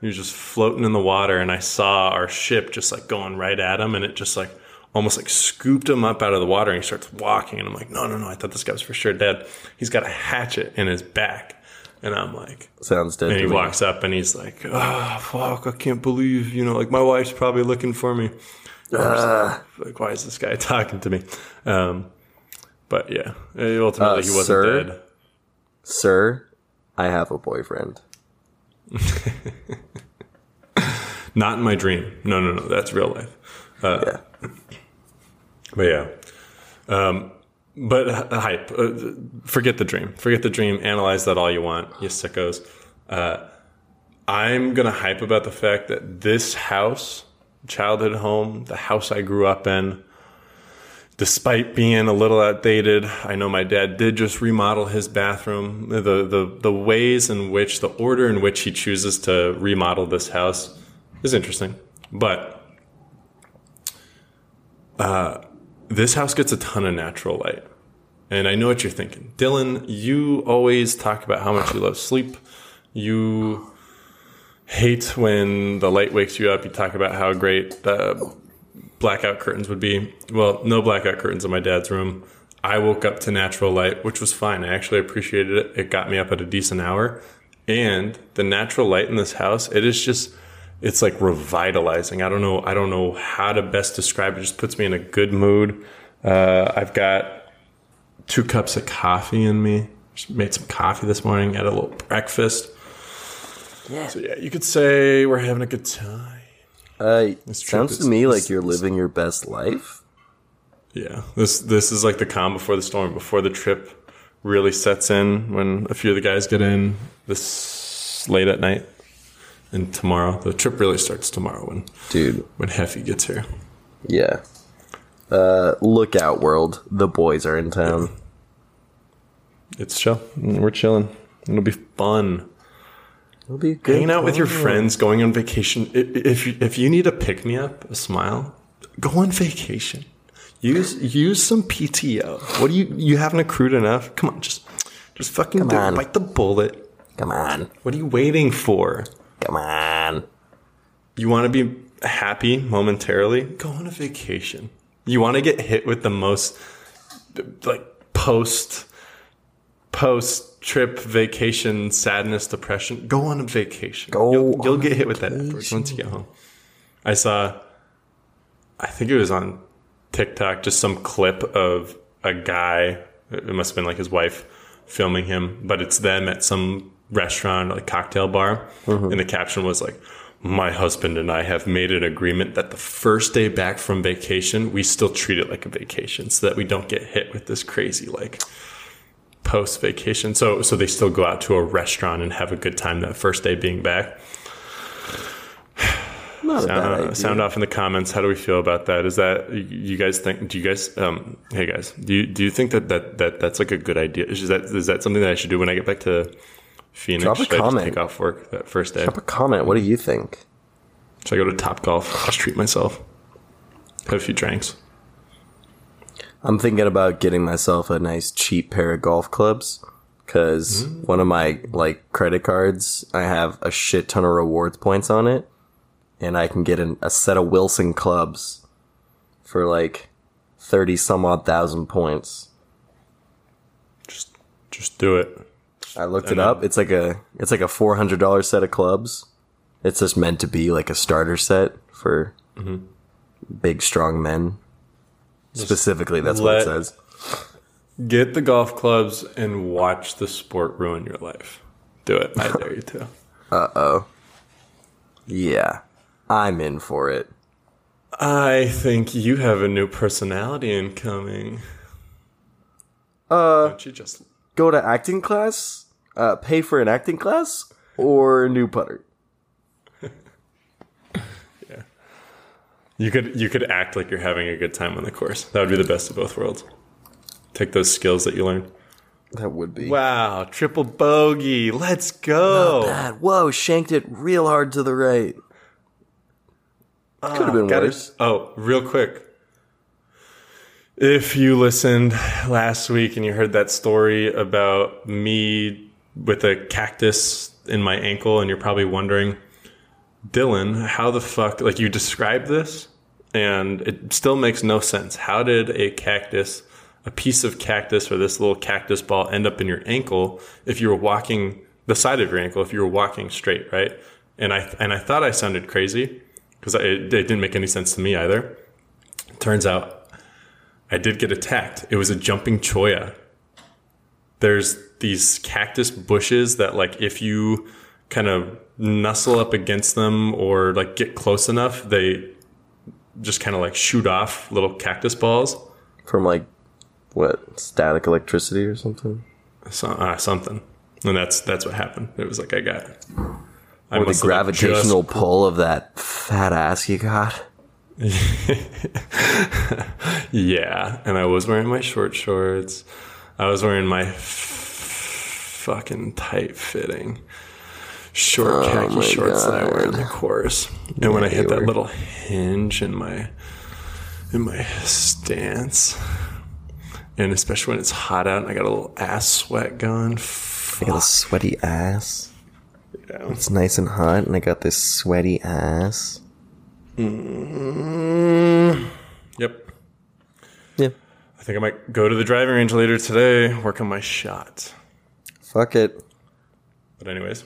He was just floating in the water, and I saw our ship just like going right at him, and it just like almost like scooped him up out of the water, and he starts walking, and I'm like, no, no, no, I thought this guy was for sure dead. He's got a hatchet in his back, and I'm like, Sounds dead. and he walks up, and he's like, oh fuck, I can't believe, you know, like my wife's probably looking for me. Ah. Like, why is this guy talking to me? Um, but yeah, ultimately Uh, he wasn't sir? dead. Sir, I have a boyfriend. Not in my dream. No, no, no. That's real life. Uh, Yeah. But yeah. Um, but h- hype. Uh, forget the dream. Forget the dream. Analyze that all you want, you sickos. Uh, I'm to hype about the fact that this house childhood home, the house I grew up in. Despite being a little outdated, I know my dad did just remodel his bathroom. The the the ways in which the order in which he chooses to remodel this house is interesting. But uh, this house gets a ton of natural light. And I know what you're thinking. Dylan, you always talk about how much you love sleep. You hate when the light wakes you up. You talk about how great the blackout curtains would be. Well, no blackout curtains in my dad's room. I woke up to natural light, which was fine. I actually appreciated it. It got me up at a decent hour. And the natural light in this house, it is just it's like revitalizing. I don't know. I don't know how to best describe it. it just puts me in a good mood. Uh, I've got two cups of coffee in me. Just made some coffee this morning. Had a little breakfast. Yeah. So yeah, you could say we're having a good time. Uh, sounds to me like you're living your best life. Yeah, this this is like the calm before the storm, before the trip really sets in. When a few of the guys get in this late at night, and tomorrow the trip really starts tomorrow when Dude, when Heffy gets here. yeah. Uh, look out, world. The boys are in town. It's chill. We're chilling. It'll be fun. It'll be good. Hanging out with your friends, going on vacation. If you, if you need a pick me up, a smile, go on vacation. Use use some PTO. What do you you haven't accrued enough? Come on, just just fucking do it. bite the bullet. Come on. What are you waiting for? Come on. You want to be happy momentarily? Go on a vacation. You want to get hit with the most like post post trip vacation sadness depression? Go on a vacation. Go You'll, you'll get hit with that afterwards once you get home. I saw I think it was on TikTok just some clip of a guy it must have been like his wife filming him, but it's them at some restaurant, like cocktail bar, and the caption was like, "My husband and I have made an agreement that the first day back from vacation, we still treat it like a vacation, so that we don't get hit with this crazy like." post vacation so so they still go out to a restaurant and have a good time that first day being back Not a bad sound, sound off in the comments. How do we feel about that? Is that you guys think? Do you guys? Um, hey guys, do you do you think that, that that that's like a good idea? Is that is that something that I should do when I get back to Phoenix? Drop a should comment. take off work that first day? Drop a comment. What do you think? Should I go to Top Golf? Just treat myself. Have a few drinks. I'm thinking about getting myself a nice cheap pair of golf clubs because mm. one of my like credit cards, I have a shit ton of rewards points on it, and I can get an, a set of Wilson clubs for like thirty some odd thousand points. Just just do it. I looked it up. It's like a it's like a four hundred dollar set of clubs. It's just meant to be like a starter set for Mm-hmm. big strong men. Specifically, that's what it says. Get the golf clubs and watch the sport ruin your life. Do it. I dare you to. Uh oh. Yeah, I'm in for it. I think you have a new personality incoming. Uh, Don't you just go to acting class, uh, pay for an acting class, or a new putter. Yeah, you could you could act like you're having a good time on the course. That would be the best of both worlds. Take those skills that you learned. That would be. Wow, triple bogey. Let's go. Bad. Whoa, shanked it real hard to the right. Could have been Gotta- worse. Oh, real quick. If you listened last week and you heard that story about me with a cactus in my ankle, and you're probably wondering, Dylan, how the fuck, like you described this, and it still makes no sense. How did a cactus, a piece of cactus, or this little cactus ball end up in your ankle if you were walking the side of your ankle, if you were walking straight, right? And I, and I thought I sounded crazy because it, it didn't make any sense to me either. Turns out I did get attacked. It was a jumping cholla. There's these cactus bushes that, like, if you kind of nuzzle up against them or like get close enough, they just kind of like shoot off little cactus balls. From like, what, static electricity or something? So, uh, something, and that's that's what happened. It was like I got. I Or the must have, like, gravitational just- pull of that fat ass you got? yeah, and I was wearing my short shorts. I was wearing my f- fucking tight fitting short oh khaki Oh my shorts that I wear in the course. And when I hit that were- little hinge in my in my stance, and especially when it's hot out and I got a little ass sweat going. I got a sweaty ass. Yeah. It's nice and hot, and I got this sweaty ass. Mmm. Yep. Yeah. I think I might go to the driving range later today, work on my shot. Fuck it. But anyways,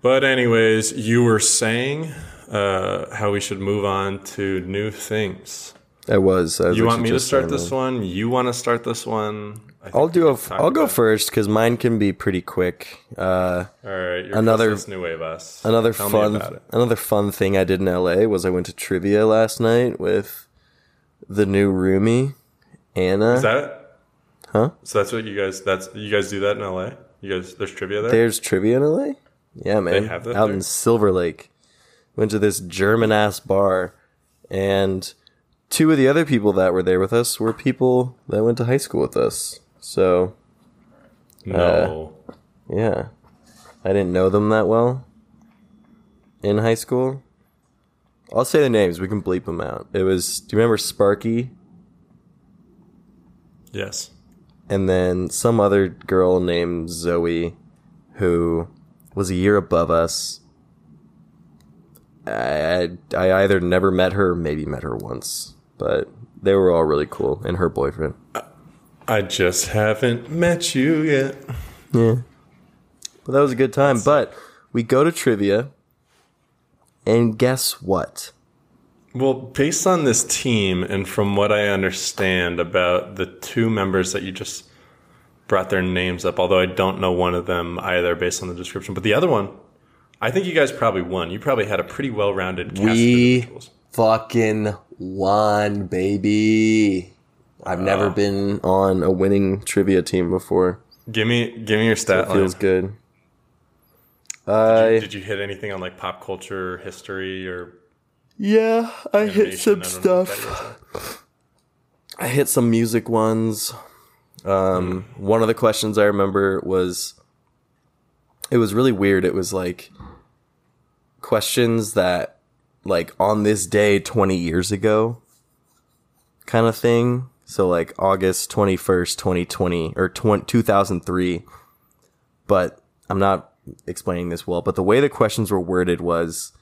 but anyways, you were saying uh, how we should move on to new things. I was. I was You want me to start this that. one? You want to start this one? I I'll do a. I'll go first because mine can be pretty quick. Uh, All right, Another- New Wave us. another Tell fun. Another fun thing I did in LA was I went to trivia last night with the new roomie Anna. Is that? Huh? So that's what you guys. That's you guys do that in LA. You guys, there's trivia there. There's trivia in LA. Yeah, man. have that Out there? in Silver Lake. Went to this German ass bar, and two of the other people that were there with us were people that went to high school with us. So uh, no. yeah, I didn't know them that well in high school. I'll say the names. We can bleep them out. It was. Do you remember Sparky? yes. And then some other girl named Zoe, who was a year above us. I, I either never met her maybe met her once, but they were all really cool, and her boyfriend. I just haven't met you yet. Yeah. But that was a good time. But we go to trivia, and guess what? Well, based on this team and from what I understand about the two members that you just brought their names up, although I don't know one of them either based on the description, but the other one, I think you guys probably won. You probably had a pretty well rounded cast We- of. Fucking won, baby. I've never been on a winning trivia team before. Give me give me your stat It feels good. Did you, did you hit anything on like pop culture, history, or Yeah, I hit some I don't know what that stuff. I hit some music ones. Um, one of the questions I remember was it was really weird. It was like questions that like on this day 20 years ago kind of thing. So like August 21st, 2020 or 20, 2003. But I'm not explaining this well, but the way the questions were worded was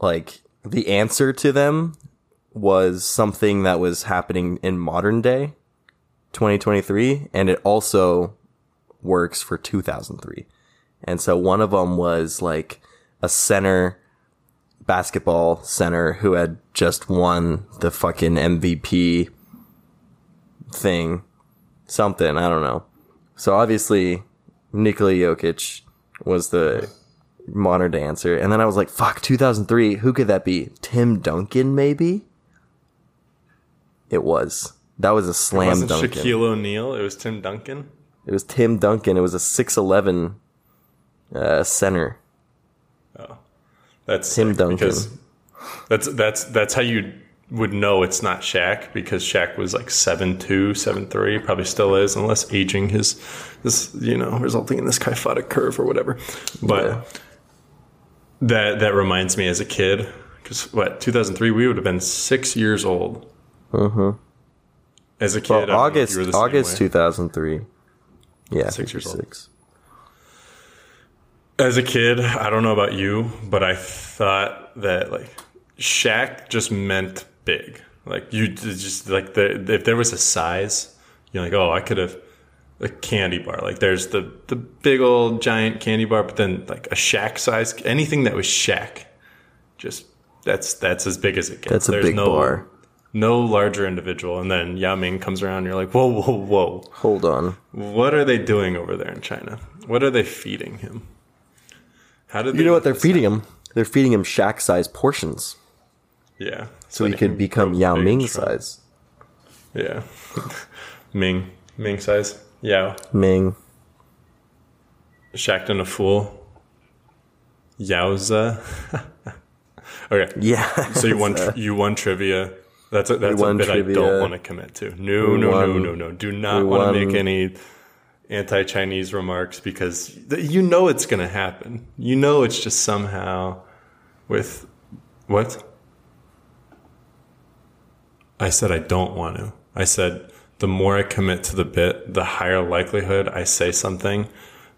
like the answer to them was something that was happening in modern day 2023 and it also works for 2003 and so one of them was like a center basketball center who had just won the fucking MVP thing. Something i don't know. So obviously Nikola Jokic was the modern day answer and then i was like fuck 2003 who could that be tim duncan maybe it was. That was a slam Wasn't Duncan. Shaquille O'Neal? It was Tim Duncan. It was Tim Duncan. It was a six eleven uh, center. Oh. That's Tim Duncan. Because that's that's that's how you would know it's not Shaq because Shaq was like seven two, seven three, probably still is, unless aging his this you know resulting in this kyphotic curve or whatever. But. That that reminds me as a kid because what 2003 we would have been six years old. Mm-hmm. As a kid, Well, August you were the same August way. two thousand three. Yeah, Six years old. six. As a kid, I don't know about you, but I thought that like Shaq just meant big. Like you just like the if there was a size, you're like, oh, I could have a candy bar. Like there's the the big old giant candy bar, but then like a Shaq size, anything that was Shaq, just that's that's as big as it gets. That's a There's big no, bar. No larger individual, and then Yao Ming comes around. And you're like, whoa, whoa, whoa! Hold on. What are they doing over there in China? What are they feeding him? How did You know what they're feeding him? They're feeding him Shaq size portions, Yeah. so he could become Yao Ming size. Yeah. Ming. Ming size. Yao. Ming. Shaqtin' a fool. Yowza. Okay. Yeah. So you won tri- you won trivia. That's a, that's a bit I don't want to commit to. No, We no, no, won- no, no. Do not we want to make any anti-Chinese remarks because th- you know it's going to happen. You know it's just somehow with what? I said I don't want to. I said the more I commit to the bit, the higher likelihood I say something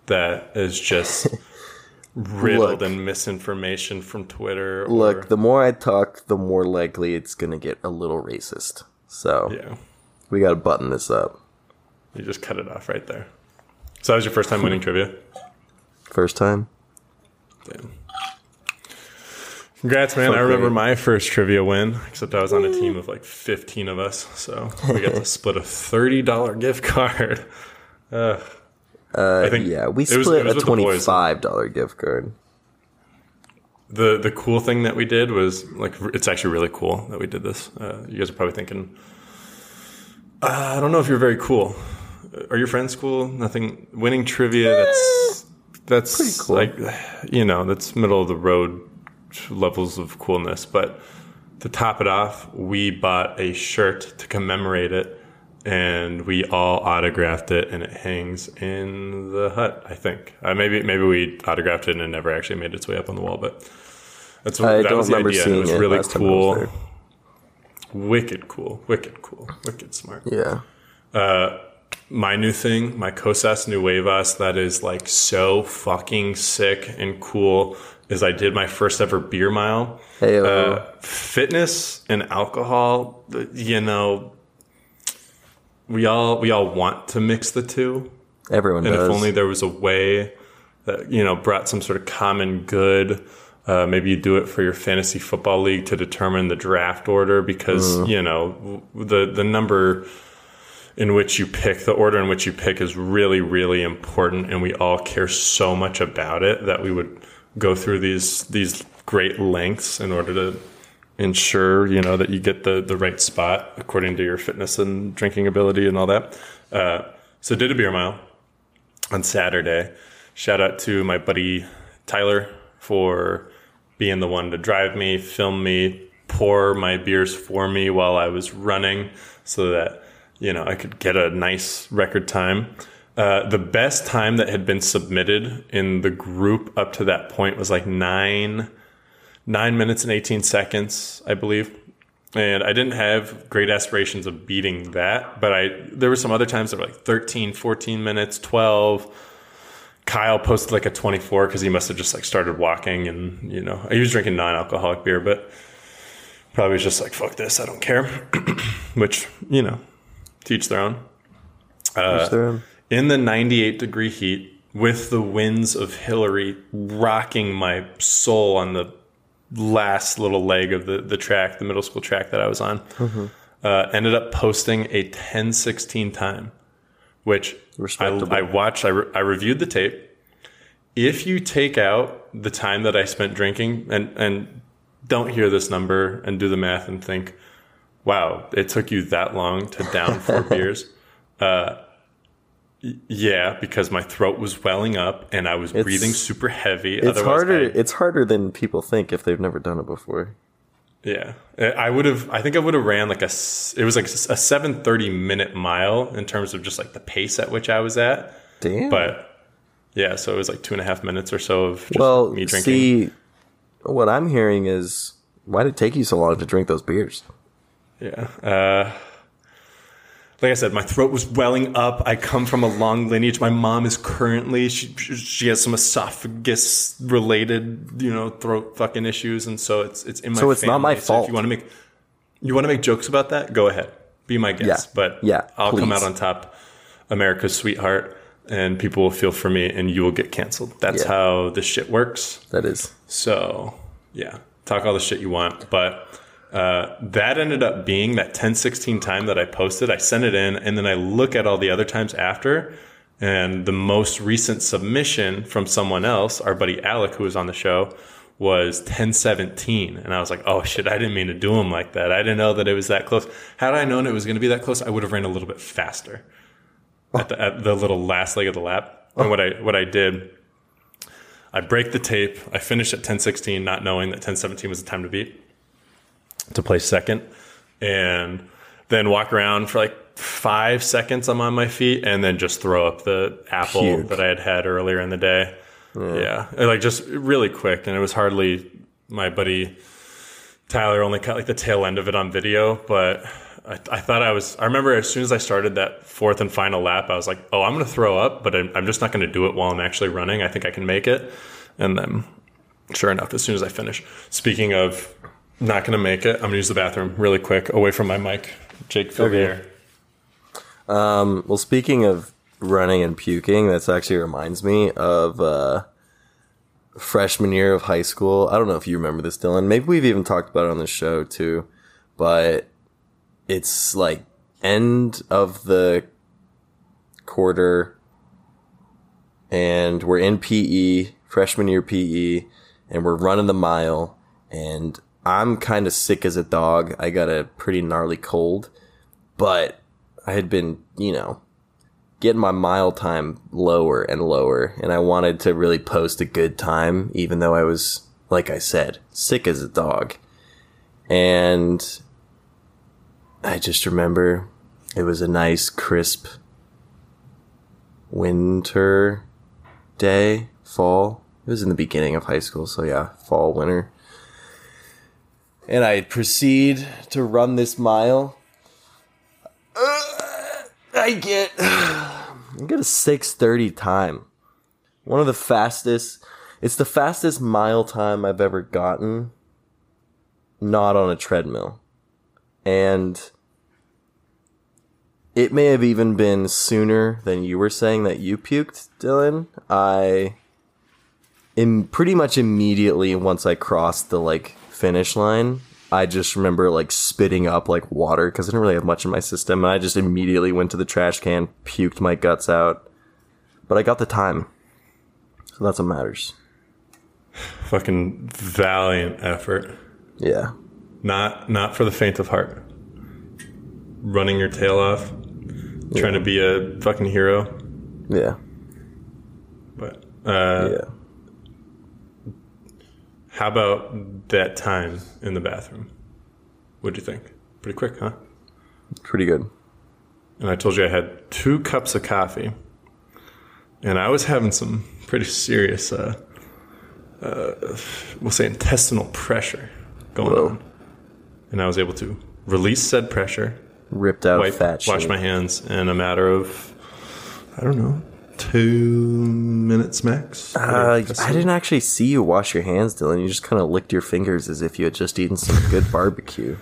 that is just riddled Look. in misinformation from Twitter. Look, or, the more I talk, the more likely it's gonna get a little racist. So yeah, we gotta button this up. you just cut it off right there. So that was your first time winning trivia. First time. Damn. Congrats, man! So I remember great. my first trivia win, except I was on a team of like fifteen of us, so we got to split a thirty dollar gift card. Uh, I think Yeah, we it was- split it was a with the boys. twenty-five dollar gift card. the the cool thing that we did was like it's actually really cool that we did this. Uh, you guys are probably thinking, uh, I don't know if you're very cool. Are your friends cool? Nothing. Winning trivia. That's that's cool. Like you know, that's middle of the road levels of coolness. But to top it off, we bought a shirt to commemorate it. And we all autographed it, and it hangs in the hut. I think uh, maybe maybe we autographed it and it never actually made its way up on the wall. But that's what I that don't was the remember idea. seeing it was it really last time was cool, wicked cool, wicked cool, wicked smart Yeah. my new thing, my Cosas Nuevas, that is like so fucking sick and cool, is I did my first ever beer mile. Hey, Uh, fitness and alcohol, you know, we all we all want to mix the two, everyone and does. if only there was a way that you know brought some sort of common good. Uh, maybe you do it for your fantasy football league to determine the draft order because Mm. you know the the number in which you pick the order in which you pick is really really important and we all care so much about it that we would go through these these great lengths in order to ensure you know that you get the the right spot according to your fitness and drinking ability and all that. Uh, so did a beer mile on saturday. Shout out to my buddy tyler for being the one to drive me film me pour my beers for me while i was running so that you know i could get a nice record time uh, the best time that had been submitted in the group up to that point was like nine nine minutes and 18 seconds, I believe. And I didn't have great aspirations of beating that, but I there were some other times that were like 13, 14 minutes, 12. Kyle posted like a 24 because he must have just like started walking and, you know, he was drinking non alcoholic beer, but probably was just like, fuck this, I don't care. Which, you know, teach their own Each their own. In the 98 degree heat with the winds of Hilary rocking my soul on the last little leg of the, the track, the middle school track that I was on, uh, ended up posting a 1016 time, which I, I watched, I, re- I reviewed the tape. If you take out the time that I spent drinking and, and don't hear this number and do the math and think, wow, it took you that long to down four beers. Yeah, because my throat was welling up and I was breathing super heavy. It's Otherwise, harder. I- it's harder than people think if they've never done it before. yeah, I would have. I think I would have ran like a. It was like a seven thirty minute mile in terms of just like the pace at which I was at. Damn. But yeah, so it was like two and a half minutes or so of just well, me drinking. see, what I'm hearing is why did it take you so long to drink those beers? Yeah. Uh, like I said, my throat was welling up. I come from a long lineage. My mom is currently she she has some esophagus related, you know, throat fucking issues, and so it's it's in my. So it's not my family. So fault. if you want to make you want to make jokes about that, go ahead, be my guest. Yeah. But Yeah, I'll come out on top, America's sweetheart, and people will feel for me, and you will get canceled. That's Yeah. how this shit works. That is. So yeah, talk all the shit you want, but uh, that ended up being that 1016 time that I posted. I sent it in, and then I look at all the other times after, and the most recent submission from someone else, our buddy Alec, who was on the show, was 1017, and I was like, oh shit, I didn't mean to do him like that. I didn't know that it was that close. Had I known it was going to be that close, I would have ran a little bit faster at the, at the little last leg of the lap. And what I what I did. I break the tape. I finish at 1016, not knowing that 1017 was the time to beat to play second, and then walk around for like five seconds. I'm on my feet, and then just throw up the apple Puke. that I had had earlier in the day. Yeah. like just really quick, and it was hardly my buddy Tyler only caught like the tail end of it on video, but I, I thought I was. I remember as soon as I started that fourth and final lap, I was like, "Oh, I'm going to throw up, but I'm, I'm just not going to do it while I'm actually running. I think I can make it." And then, sure enough, as soon as I finish, speaking of not going to make it, I'm going to use the bathroom really quick, away from my mic. Jake, fill the Okay. air. Um, well, speaking of running and puking, that's actually reminds me of uh, freshman year of high school. I don't know if you remember this, Dylan. Maybe we've even talked about it on the show too, but it's like end of the quarter, and we're in PE, freshman year PE, and we're running the mile, and I'm kind of sick as a dog. I got a pretty gnarly cold, but I had been, you know, getting my mile time lower and lower, and I wanted to really post a good time, even though I was, like I said, sick as a dog. And I just remember it was a nice, crisp winter day, fall. It was in the beginning of high school, so yeah, fall, winter. And I proceed to run this mile. I get I get a 630 time. One of the fastest it's the fastest mile time I've ever gotten not on a treadmill. And it may have even been sooner than you were saying that you puked, Dylan. I in pretty much immediately once I crossed the like finish line, I just remember like spitting up like water because I didn't really have much in my system, and I just immediately went to the trash can, puked my guts out. But I got the time, so that's what matters. Fucking valiant effort. Yeah, Not not for the faint of heart. Running your tail off, trying to be a fucking hero. yeah, But uh, yeah. How about that time in the bathroom? What'd you think? Pretty quick, huh? Pretty good. And I told you I had two cups of coffee, and I was having some pretty serious, uh, uh, we'll say, intestinal pressure going Whoa. on. And I was able to release said pressure, Ripped out wipe, fat wash my hands in a matter of, I don't know, two minutes max. Uh, I didn't actually see you wash your hands, Dylan. You just kind of licked your fingers as if you had just eaten some good barbecue.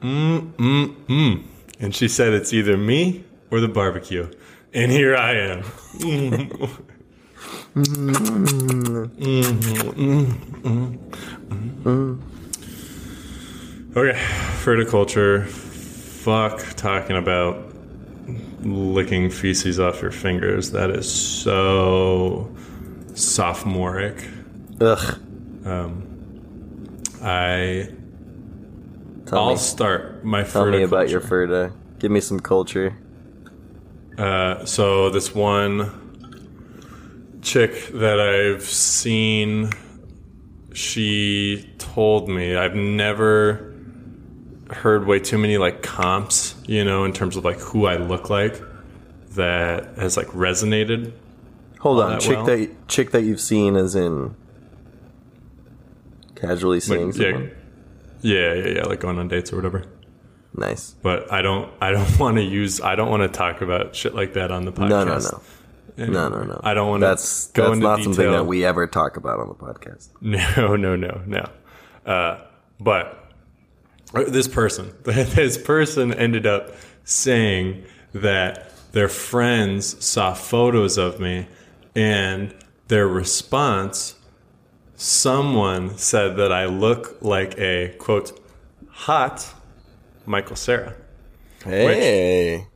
Mm, mm, mm. And she said it's either me or the barbecue. And here I am. okay, verticulture. Fuck talking about licking feces off your fingers. That is so sophomoric. Ugh. I Tell I'll me, start my tell me about your verticulture. Ferda. Give me some culture. Uh, so this one chick that I've seen, she told me I've never heard way too many like comps, you know, in terms of like who I look like that has like resonated. Hold on, that chick well? that chick that you've seen as in casually seeing Like, someone. yeah, yeah, yeah, like going on dates or whatever. Nice. But I don't, I don't want to use, I don't want to talk about shit like that on the podcast. No, no, no, no, no, no. I don't want to That's go that's not detail. something that we ever talk about on the podcast. No, no, no, no. Uh, but this person, this person ended up saying that their friends saw photos of me and their response, someone said that I look like a quote, hot Michael Cera. Hey,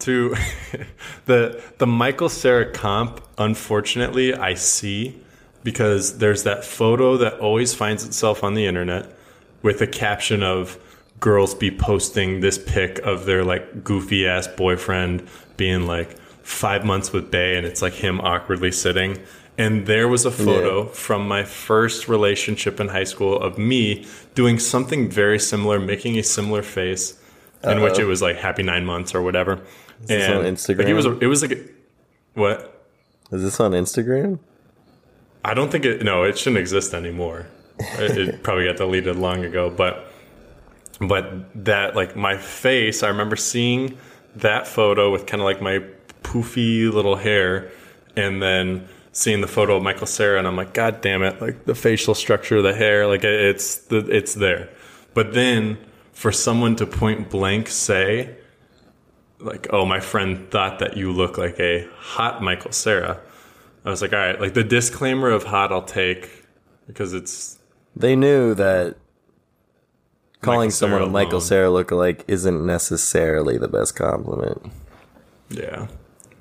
To the the Michael Cera comp, unfortunately, I see because there's that photo that always finds itself on the internet with a caption of girls be posting this pic of their like goofy ass boyfriend being like five months with Bay and it's like him awkwardly sitting And there was a photo from my first relationship in high school of me doing something very similar, making a similar face, in which it was like happy nine months or whatever. Is this on Like, it was a, it was like a, what? Is this on Instagram? I don't think it. No, it shouldn't exist anymore. It, probably got deleted long ago. But but that like my face, I remember seeing that photo with kind of like my poofy little hair, and then seeing the photo of Michael Cera, and I'm like, God damn it! Like the facial structure of the hair, like it's the it's there. But then for someone to point blank say, like, oh, my friend thought that you look like a hot Michael Cera. I was like, all right, like the disclaimer of hot I'll take because it's They knew that calling Michael someone a Michael alone. Cera lookalike isn't necessarily the best compliment. yeah.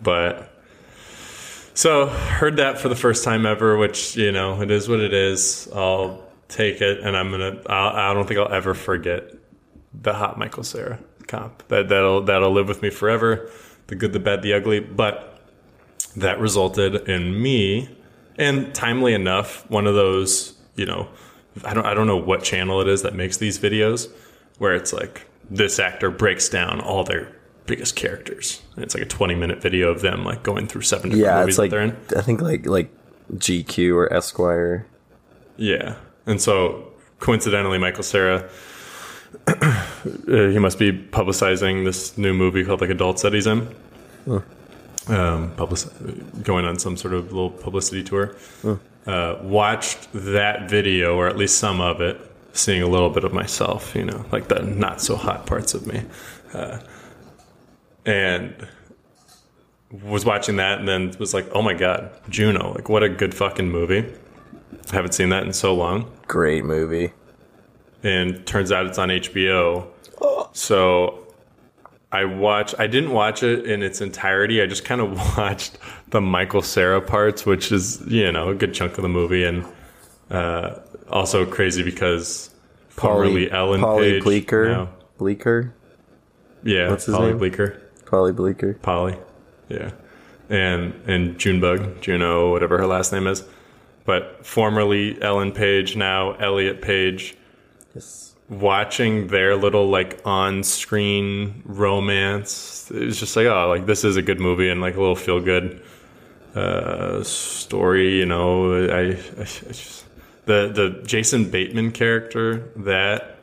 But so heard that for the first time ever, which you know it is what it is. I'll take it, and I'm gonna. I'll, I don't think I'll ever forget the hot Michael Cera comp. That that'll that'll live with me forever. The good, the bad, the ugly. But that resulted in me, and timely enough, one of those. You know, I don't I don't know what channel it is that makes these videos, where it's like this actor breaks down all their biggest characters. And it's like a 20 minute video of them like going through seven different Yeah, movies it's like that they're in. I think like like GQ or Esquire. Yeah. And so coincidentally, Michael Cera, uh, he must be publicizing this new movie called like Adults that he's in. Um, public, going on some sort of little publicity tour. Uh, watched that video, or at least some of it, seeing a little bit of myself, you know, like the not so hot parts of me. Uh, and was watching that and then was like, oh my God, Juno, like what a good fucking movie. I Haven't seen that in so long. Great movie. And turns out it's on HBO. So I watch I didn't watch it in its entirety. I just kind of watched the Michael Cera parts, which is, you know, a good chunk of the movie and uh, also crazy because formerly Ellen Paulie Page. Bleeker. now- Bleeker. yeah, What's his Paulie name? Bleeker. Paulie Bleeker. Paulie. Yeah. And and Junebug, Juno, whatever her last name is. But formerly Ellen Page, now Elliot Page. Yes. Watching their little like on screen romance. It was just like, oh, like this is a good movie and like a little feel good uh story, you know. I, I, I just the the Jason Bateman character, that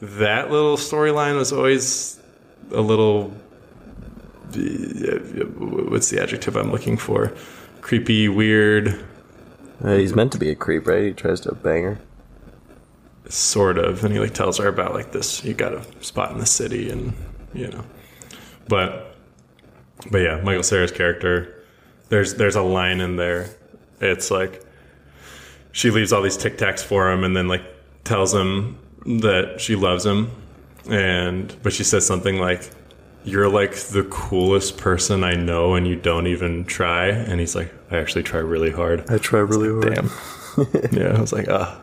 that little storyline was always a little what's the adjective I'm looking for? Creepy, weird, Uh, he's meant to be a creep, right? He tries to bang her. Sort of. And he like tells her about like this. You got a spot in the city, and you know, but but yeah, Michael Cera's character. There's there's a line in there. It's like she leaves all these tic tacs for him, and then like tells him that she loves him, and but she says something like. You're like the coolest person I know, and you don't even try. And he's like, I actually try really hard. I try really hard. Damn. yeah, I was like, ah,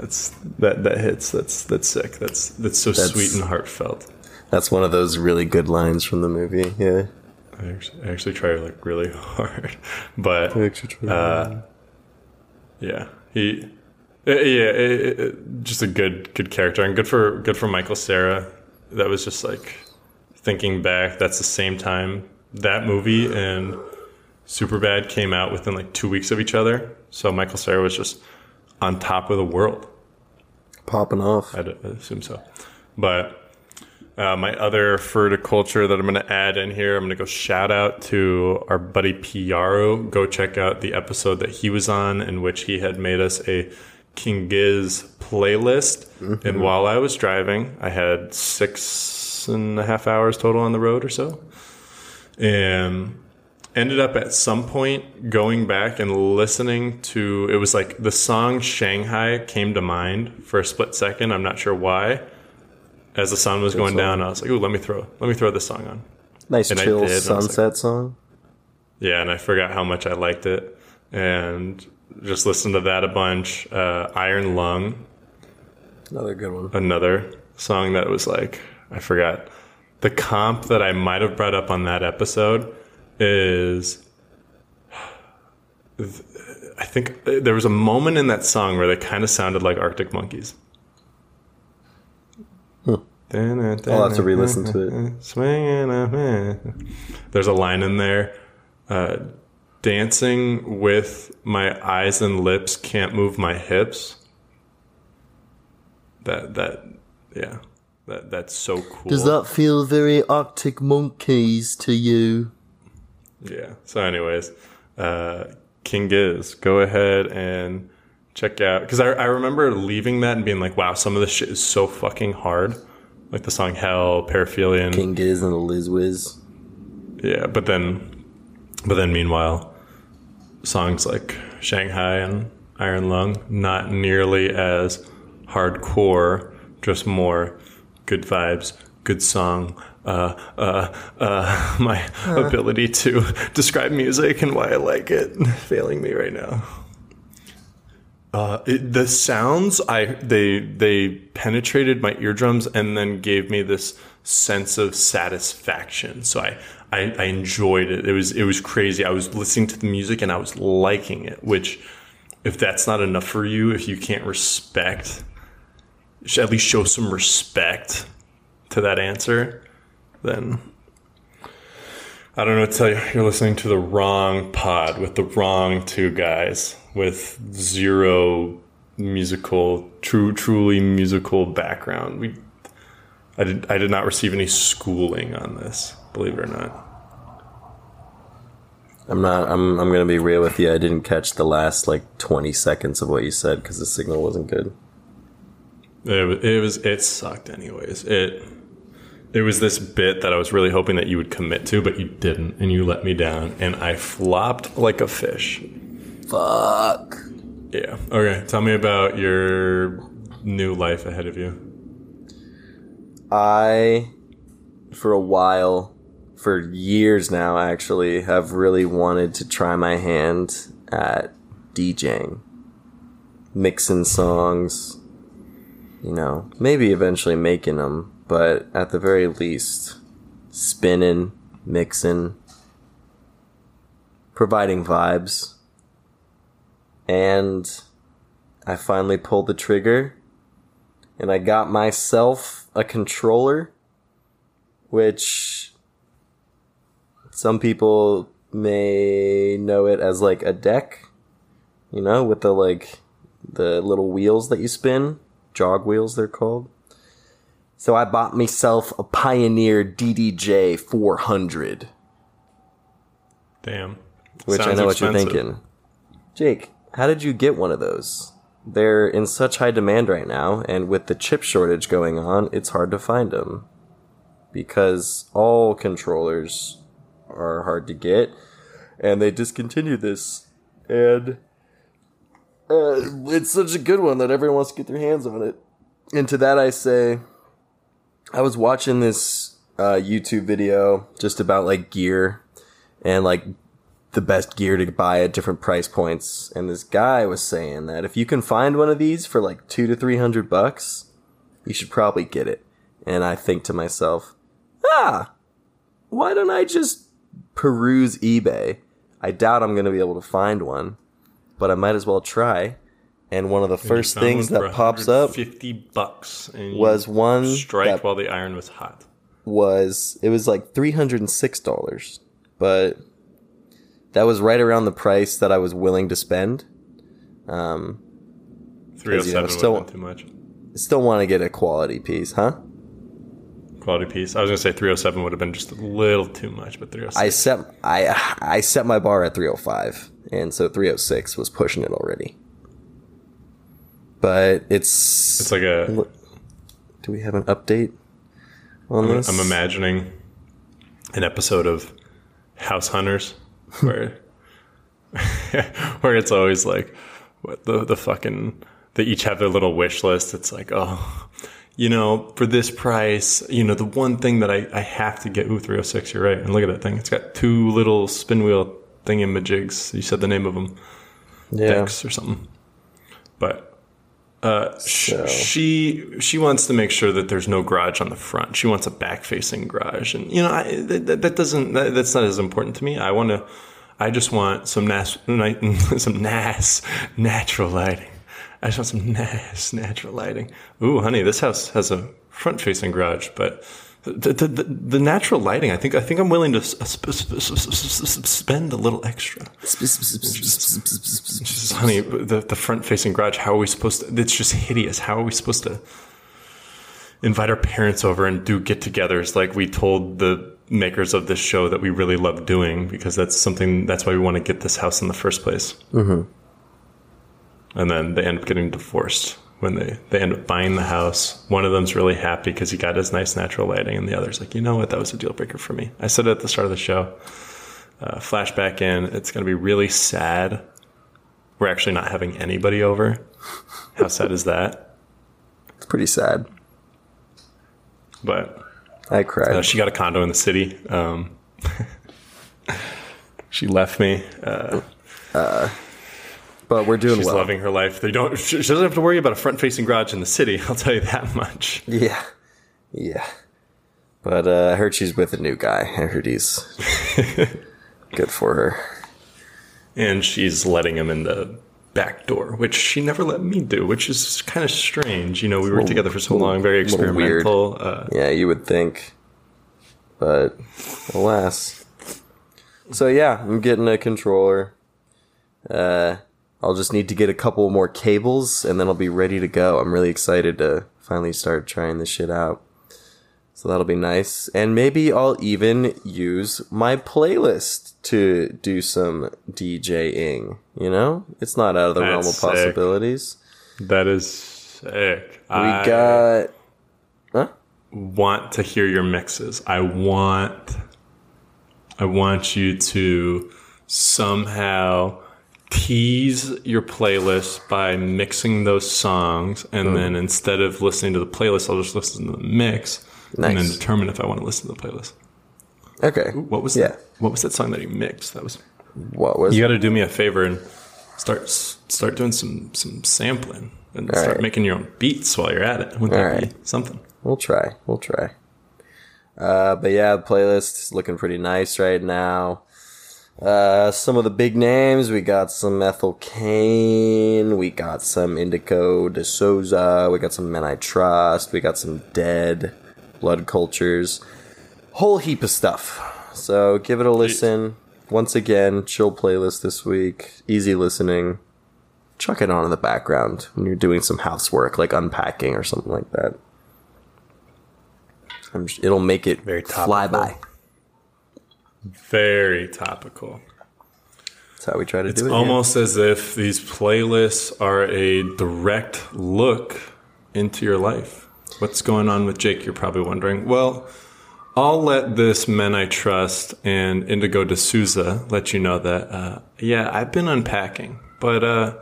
that's that that hits. That's that's sick. That's that's so That's- sweet and heartfelt. That's one of those really good lines from the movie. Yeah. I actually, I actually try like really hard, but actually try uh, yeah, he, uh, yeah, it, it, just a good good character and good for good for Michael Cera. That was just like thinking back. That's the same time that movie and Superbad came out within like two weeks of each other. So Michael Cera was just on top of the world. Popping off. I'd assume so. But uh, my other furticulture that I'm going to add in here, I'm going to go shout out to our buddy Piaro. Go check out the episode that he was on, in which he had made us a King Giz playlist. And while I was driving, I had six and a half hours total on the road or so. And ended up at some point going back and listening to it was like the song Shanghai came to mind for a split second. I'm not sure why. As the sun was going song. down, I was like, "Ooh, let me throw, let me throw this song on." Nice And chill did, was like- sunset song. Yeah, and I forgot how much I liked it, and just listened to that a bunch. Uh, Iron Lung, Another good one. another song that was like I forgot. The comp that I might have brought up on that episode is I think there was a moment in that song where they kind of sounded like Arctic Monkeys. I'll have to re-listen to it. Swinging a man. There's a line in there. Uh, dancing with my eyes and lips, can't move my hips. That that yeah, that that's so cool. Does that feel very Arctic Monkeys to you? Yeah. So, anyways, uh, King Giz, go ahead and check out because I, I remember leaving that and being like, wow, some of this shit is so fucking hard. Like the song Hell, Perihelion. King Giz and the Liz Wiz. Yeah, but then, but then meanwhile, songs like Shanghai and Iron Lung, not nearly as hardcore, just more good vibes, good song. Uh, uh, uh, my ability to describe music and why I like it failing me right now. Uh, it, the sounds I they they penetrated my eardrums and then gave me this sense of satisfaction. So I, I I enjoyed it. It was it was crazy. I was listening to the music and I was liking it. Which, if that's not enough for you, if you can't respect, should at least show some respect to that answer, then I don't know what to tell you. You're listening to the wrong pod with the wrong two guys with zero musical, true, truly musical background. We, I did, I did not receive any schooling on this, believe it or not. I'm not. I'm. I'm gonna be real with you. I didn't catch the last like 20 seconds of what you said because the signal wasn't good. It was, it was, it sucked anyways. It, it was this bit that I was really hoping that you would commit to, but you didn't, and you let me down, and I flopped like a fish. Fuck. Yeah. Okay. Tell me about your new life ahead of you. I, for a while, for years now, actually, have really wanted to try my hand at DJing, mixing songs. You know, maybe eventually making them, but at the very least, spinning, mixing, providing vibes. And I finally pulled the trigger and I got myself a controller, which some people may know it as like a deck, you know, with the like the little wheels that you spin, jog wheels they're called. So I bought myself a Pioneer DDJ 400, Damn. which I Sounds know what you're thinking. Jake, how did you get one of those? They're in such high demand right now, and with the chip shortage going on, it's hard to find them. Because all controllers are hard to get, and they discontinued this. And uh, it's such a good one that everyone wants to get their hands on it. And to that I say, I was watching this uh, YouTube video just about like gear and like the best gear to buy at different price points. And this guy was saying that if you can find one of these for like two to three hundred bucks, you should probably get it. And I think to myself, ah, why don't I just peruse eBay? I doubt I'm going to be able to find one, but I might as well try. And one of the first things that pops up Fifty bucks and was one strike that while the iron was hot. was it was like three hundred and six dollars, but that was right around the price that I was willing to spend. Um, Three hundred you know, still- have been too much. still want to get a quality piece, huh? Quality piece. I was gonna say three hundred seven would have been just a little too much, but three hundred I set I I set my bar at 305, and so 306 was pushing it already. But it's, It's like a. do we have an update on I'm, this? I'm imagining an episode of House Hunters where where it's always like what the the fucking they each have their little wish list. It's like, oh, you know, for this price, you know, the one thing that I, I have to get, ooh, 306, you're right. And look at that thing. It's got two little spin wheel thingamajigs. You said the name of them. yeah. Dex or something. But uh, So- she she wants to make sure that there's no garage on the front. She wants a back facing garage, and you know I, that, that doesn't that, that's not as important to me. I want to I just want some nas, some nas natural lighting. I just want some nas natural lighting. Ooh, honey, this house has a front facing garage, but the, the, the, natural lighting, I think, I think I'm willing to sp- sp- sp- sp- sp- spend a little extra. Honey, the, the front facing garage, how are we supposed to? It's just hideous. How are we supposed to invite our parents over and do get togethers like we told the makers of this show that we really love doing because that's something, that's why we want to get this house in the first place. Mm-hmm. And then they end up getting divorced when they, they end up buying the house. One of them's really happy because he got his nice natural lighting, and the other's like, you know what, that was a deal breaker for me. I said it at the start of the show. Uh, flashback in, it's going to be really sad. We're actually not having anybody over. How sad is that? It's pretty sad. But I cried. uh, she got a condo in the city. Um, she left me. Uh, but we're doing well. she's well. loving her life. They don't. She doesn't have to worry about a front-facing garage in the city. I'll tell you that much. Yeah. Yeah. But uh, I heard she's with a new guy. I heard he's good for her. and she's letting him in the back door, which she never let me do, which is kind of strange. You know, we were together for so long, very experimental. Uh, Yeah, you would think. But alas. So yeah, I'm getting a controller. Uh I'll just need to get a couple more cables and then I'll be ready to go. I'm really excited to finally start trying this shit out. So that'll be nice. And maybe I'll even use my playlist to do some DJing, you know? It's not out of the realm of sick. possibilities. that is sick. We I got Huh? want to hear your mixes. I want, I want you to somehow tease your playlist by mixing those songs, and Hmm. then instead of listening to the playlist, I'll just listen to the mix. And then determine if I want to listen to the playlist. Okay. What was Yeah. that? What was that song that you mixed? That was What was You got to do me a favor and start start doing some some sampling and All start right. making your own beats while you're at it. Wouldn't that All be something? We'll try. We'll try. Uh, but yeah, the playlist is looking pretty nice right now. Uh, some of the big names we got some Ethel Cain, we got some Indigo De Souza, we got some Men I Trust, we got some Dead, Blood Cultures, whole heap of stuff. So give it a listen. Once again, chill playlist this week, easy listening. Chuck it on in the background when you're doing some housework, like unpacking or something like that. I'm sh- it'll make it Very fly topical. by. Very topical. That's how we try to It's do it. almost as if these playlists are a direct look into your life. What's going on with Jake? You're probably wondering. Well, I'll let this Men I Trust and Indigo de Souza let you know that, uh, yeah, I've been unpacking, but uh,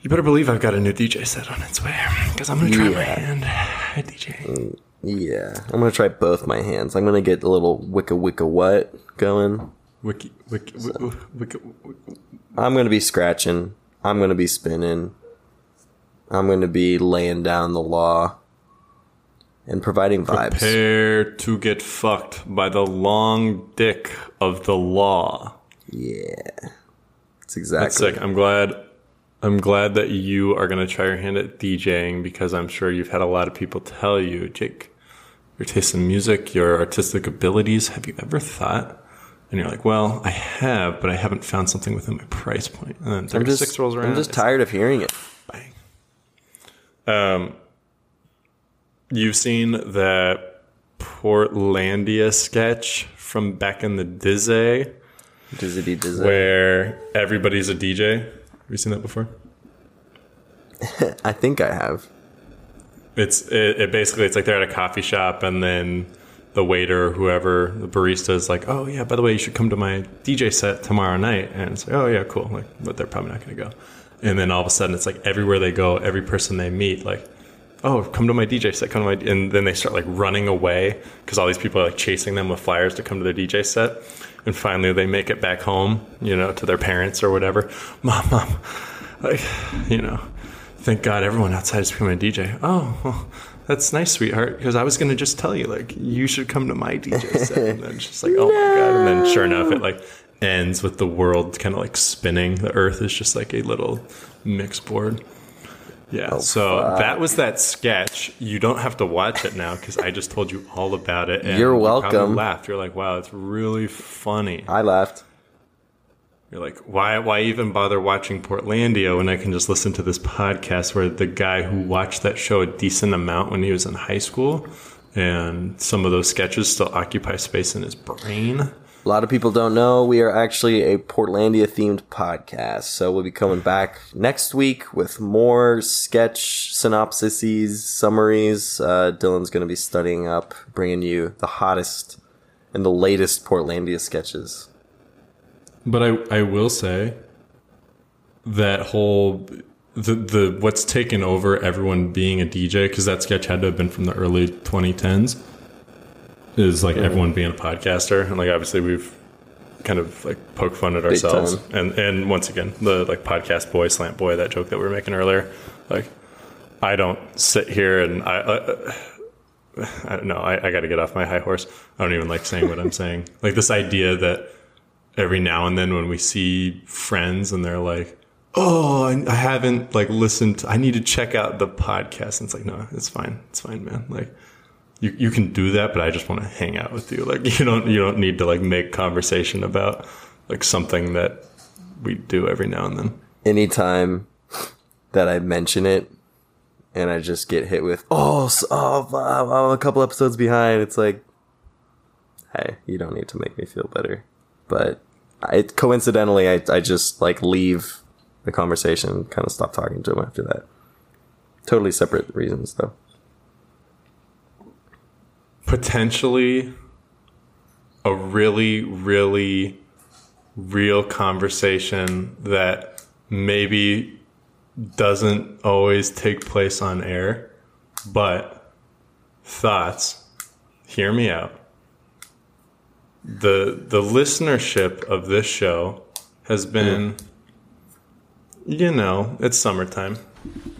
you better believe I've got a new DJ set on its way because I'm going to try my hand at DJ. Yeah, I'm gonna try both my hands. I'm gonna get a little wicka wicka what going. Wiki, wiki, wiki, wiki, wiki, I'm gonna be scratching. I'm gonna be spinning. I'm gonna be laying down the law and providing vibes. prepare to get fucked by the long dick of the law. Yeah, that's exactly. That's sick. I'm glad. I'm glad that you are going to try your hand at DJing because I'm sure you've had a lot of people tell you, Jake, your taste in music, your artistic abilities. Have you ever thought? And you're like, well, I have, but I haven't found something within my price point. And then I'm 36 just, rolls around. I'm just tired of hearing it. bang. Um, you've seen that Portlandia sketch from back in the Dizzy Dizzy dizzy. where everybody's a DJ. Have you seen that before? I think I have. It's it, it basically it's like they're at a coffee shop and then the waiter or whoever the barista is like, oh yeah, by the way, you should come to my DJ set tomorrow night, and it's like, oh yeah, cool, like, but they're probably not going to go. And then all of a sudden, it's like everywhere they go, every person they meet, like, oh, come to my DJ set, come to my, and then they start like running away because all these people are like chasing them with flyers to come to their DJ set. And finally, they make it back home, you know, to their parents or whatever. Mom, mom, like, you know, thank God everyone outside is becoming a DJ. Oh, well, that's nice, sweetheart. Because I was going to just tell you, like, you should come to my DJ set. And then just like, oh my God. And then sure enough, it like ends with the world kind of like spinning. The Earth is just like a little mix board. Yeah. Oh, so fuck. that was that sketch. You don't have to watch it now because I just told you all about it. And You're you welcome. laughed. You're like, wow, it's really funny. I laughed. You're like, why why even bother watching Portlandia when I can just listen to this podcast where the guy who watched that show a decent amount when he was in high school and some of those sketches still occupy space in his brain. A lot of people don't know we are actually a Portlandia themed podcast. So we'll be coming back next week with more sketch synopsises, summaries. Uh, Dylan's going to be studying up, bringing you the hottest and the latest Portlandia sketches. But I I will say that whole the the what's taken over everyone being a DJ because that sketch had to have been from the early 2010s is like everyone being a podcaster and like obviously we've kind of like poke fun at ourselves time. and and once again the like podcast boy slant boy that joke that we were making earlier like I don't sit here and I. Uh, I don't know. I, I got to get off my high horse. I don't even like saying what I'm saying. Like this idea that every now and then when we see friends and they're like, "Oh, I, haven't like listened. To, I need to check out the podcast." And it's like, no, it's fine. It's fine, man. Like you you can do that, but I just want to hang out with you. Like you don't you don't need to like make conversation about like something that we do every now and then. Anytime that I mention it and I just get hit with, oh, oh, wow, oh, I'm oh, a couple episodes behind, it's like, hey, you don't need to make me feel better. But I, coincidentally, I, I just like leave the conversation, kind of stop talking to him after that. Totally separate reasons, though. potentially a really, really real conversation that maybe doesn't always take place on air, but thoughts, hear me out. The the listenership of this show has been you know, it's summertime.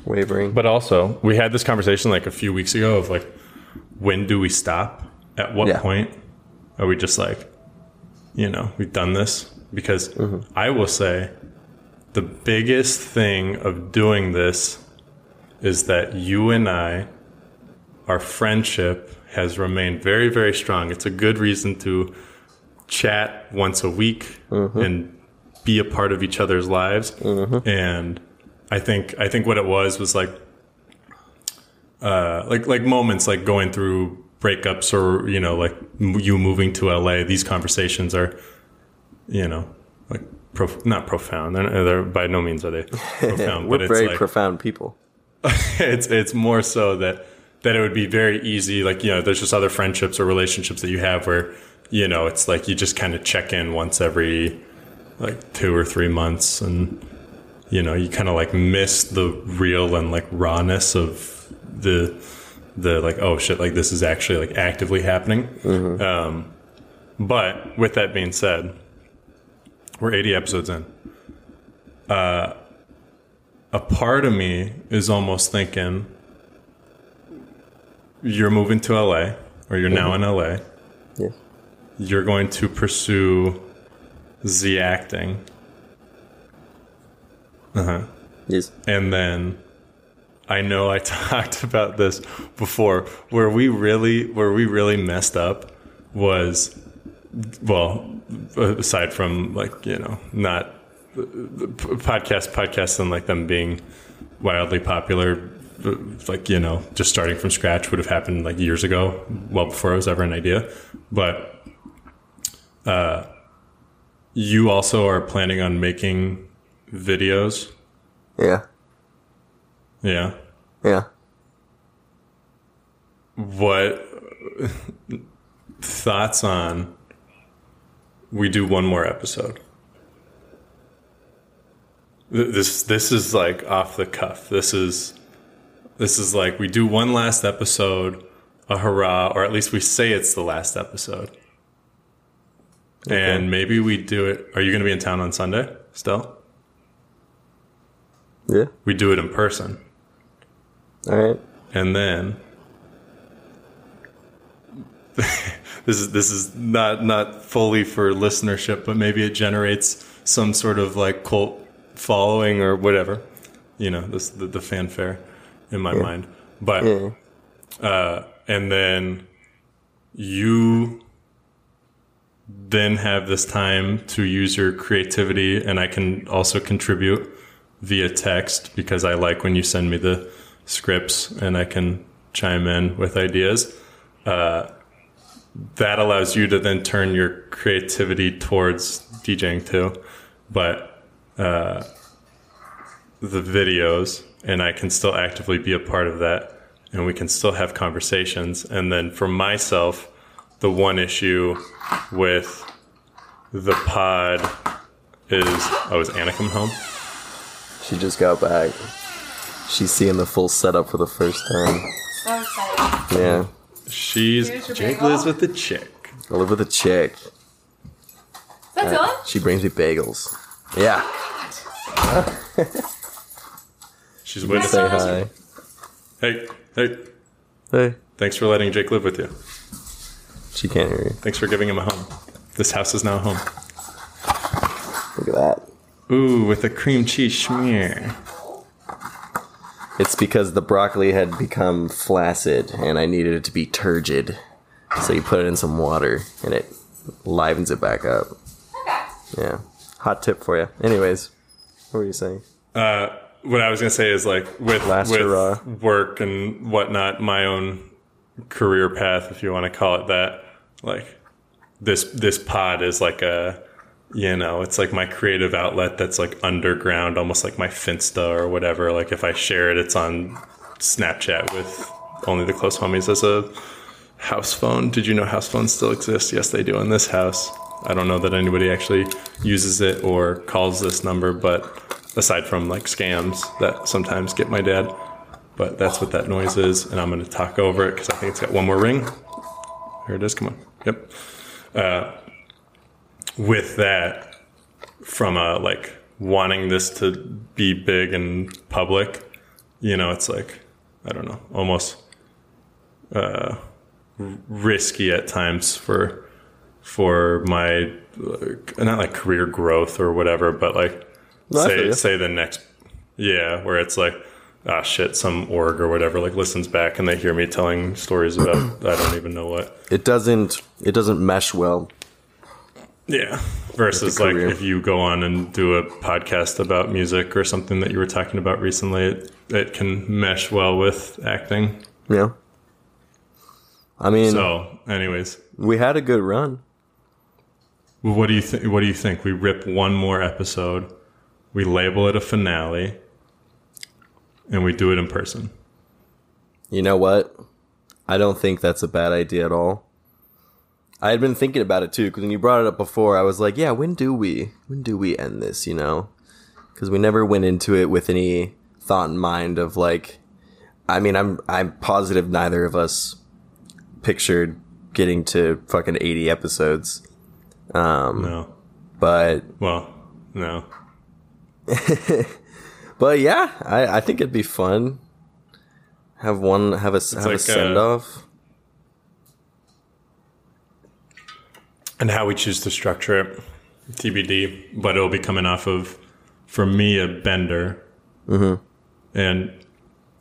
Wavering. But also, we had this conversation like a few weeks ago of like, when do we stop? At what Yeah. point are we just like, you know, we've done this? Because mm-hmm. I will say the biggest thing of doing this is that you and I, our friendship has remained very, very strong. It's a good reason to chat once a week and be a part of each other's lives. And I think I think what it was was like uh, like like moments like going through breakups or you know like you moving to LA. These conversations are you know like prof- not profound. They're, they're by no means are they profound, We're but it's very like profound people. it's it's more so that that it would be very easy like you know there's just other friendships or relationships that you have where you know it's like you just kind of check in once every like two or three months and you know you kind of like miss the real and like rawness of the the like oh shit like this is actually like actively happening. Um but with that being said we're 80 episodes in. Uh a part of me is almost thinking you're moving to LA or you're now in LA Yes. You're going to pursue the acting Uh huh. Yes. and then I know I talked about this before where we really where we really messed up was well aside from like you know not the podcast podcasts and like them being wildly popular like you know just starting from scratch would have happened like years ago well before it was ever an idea but uh you also are planning on making videos? Yeah. yeah? Yeah. what thoughts on we do one more episode. This this is like off the cuff. This is this is like we do one last episode a hurrah or at least we say it's the last episode and maybe we do it are you going to be in town on sunday still Yeah. we do it in person All right. And then this is this is not not fully for listenership, but maybe it generates some sort of like cult following or whatever. You know, this the, the fanfare in my mind. But Yeah. uh, and then you then have this time to use your creativity and i can also contribute via text because i like when you send me the scripts and i can chime in with ideas. Uh, that allows you to then turn your creativity towards djing too but uh, the videos and i can still actively be a part of that and we can still have conversations. And then for myself the one issue with the pod is oh is Anna coming home? She just got back. She's seeing the full setup for the first time. So excited. Yeah. She's Jake bagel. lives with the chick. I live with a chick. Is that uh, Dylan? She brings me bagels. Yeah. Oh She's with Say hi. Hey, hey, Hey. thanks for letting Jake live with you. She can't hear you. Thanks for giving him a home. This house is now a home. Look at that. Ooh, with a cream cheese schmear. It's because the broccoli had become flaccid and I needed it to be turgid. So you put it in some water and it livens it back up. Okay. Yeah. Hot tip for you. Anyways, what were you saying? Uh, what I was gonna say is like with Last with hurrah. work and whatnot, my own career path, if you want to call it that. Like this this pod is like a you know, it's like my creative outlet that's like underground, almost like my Finsta or whatever. Like if I share it, it's on Snapchat with only the close homies as a house phone. Did you know house phones still exist? Yes, they do in this house. I don't know that anybody actually uses it or calls this number, but aside from like scams that sometimes get my dad, but that's what that noise is, and I'm going to talk over it because I think it's got one more ring. Here it is. Come on. Yep. Uh, with that, from a like wanting this to be big and public, you know, it's like I don't know, almost uh, risky at times for for my not like career growth or whatever, but like No, say say the next yeah, where it's like ah shit, some org or whatever like listens back and they hear me telling stories about I don't even know what. It doesn't it doesn't mesh well. Yeah. Versus like if you go on and do a podcast about music or something that you were talking about recently, it, it can mesh well with acting. Yeah. I mean So, anyways, we had a good run. what do you think? What do you think? We rip one more episode, we label it a finale, and we do it in person. You know what? I don't think that's a bad idea at all. I had been thinking about it too because when you brought it up before, I was like, "Yeah, when do we? When do we end this?" You know, because we never went into it with any thought in mind of like. I mean, I'm I'm positive neither of us pictured getting to fucking eighty episodes, Um, No. but Well, no. but yeah, I I think it'd be fun. Have one have a have like, uh, a send off. And how we choose to structure it, TBD. But it'll be coming off of, for me, a bender. Mm-hmm. And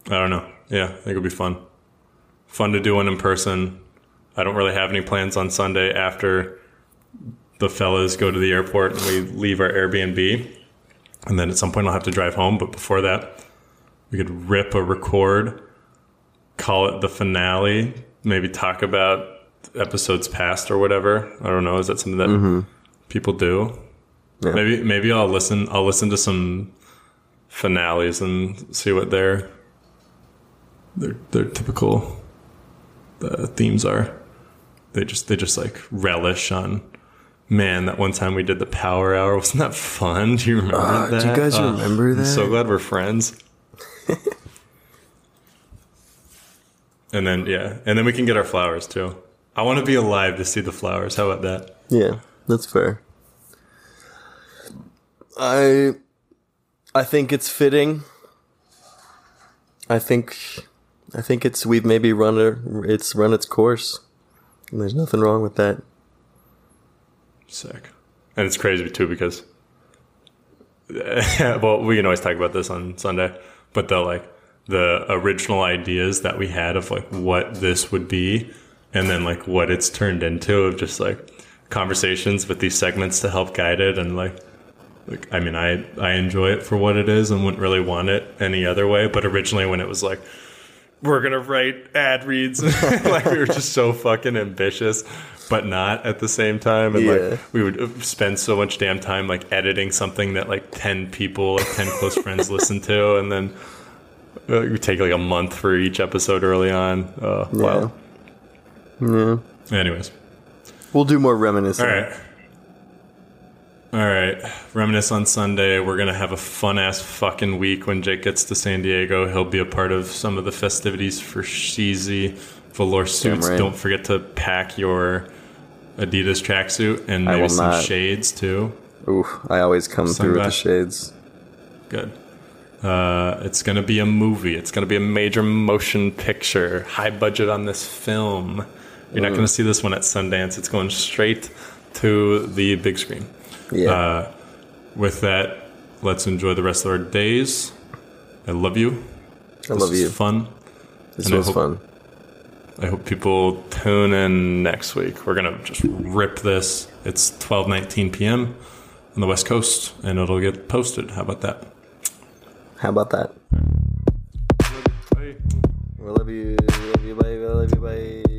I don't know. Yeah, I think it'll be fun. Fun to do one in person. I don't really have any plans on Sunday after the fellas go to the airport and we leave our Airbnb. And then at some point I'll have to drive home. But before that, we could rip a record, call it the finale, maybe talk about episodes past or whatever. I don't know. Is that something that people do? Yeah. Maybe maybe I'll listen. I'll listen to some finales and see what their their their typical uh, themes are. They just they just like relish on. Man, that one time we did the Power Hour wasn't that fun? Do you remember Uh, do you guys Ugh, remember I'm so glad we're friends. and then yeah, and then we can get our flowers too. I want to be alive to see the flowers. How about that? Yeah, that's fair. I I think it's fitting. I think I think it's we've maybe run a, it's run its course. And there's nothing wrong with that. Sick. And it's crazy too because, well, we can always talk about this on Sunday, but the like the original ideas that we had of like what this would be, and then like what it's turned into of just like conversations with these segments to help guide it, and like, like I mean, I I enjoy it for what it is and wouldn't really want it any other way. But originally, when it was like we're gonna write ad reads. like we were just so fucking ambitious, but not at the same time. And Yeah. like we would spend so much damn time like editing something that like ten people, like ten close friends listen to, and then uh, it would take like a month for each episode early on. Uh, wow. Yeah. Anyways, We'll do more reminiscing. all right. All right, reminisce on Sunday. We're gonna have a fun ass fucking week when Jake gets to San Diego. He'll be a part of some of the festivities for Sheezy Velour suits. right. Don't forget to pack your Adidas tracksuit and I maybe some not. shades too. Oof, I always come through with the shades. Good. Uh, it's gonna be a movie. It's gonna be a major motion picture. High budget on this film. You're not gonna see this one at Sundance. It's going straight to the big screen. Yeah. Uh, with that, let's enjoy the rest of our days. I love you. I love this you. Was fun. This and was fun. I hope people tune in next week. We're gonna just rip this. It's 12:19 p.m. on the West Coast, and it'll get posted. How about that? How about that? Bye. We love you. We love you. Bye. We love you. Bye.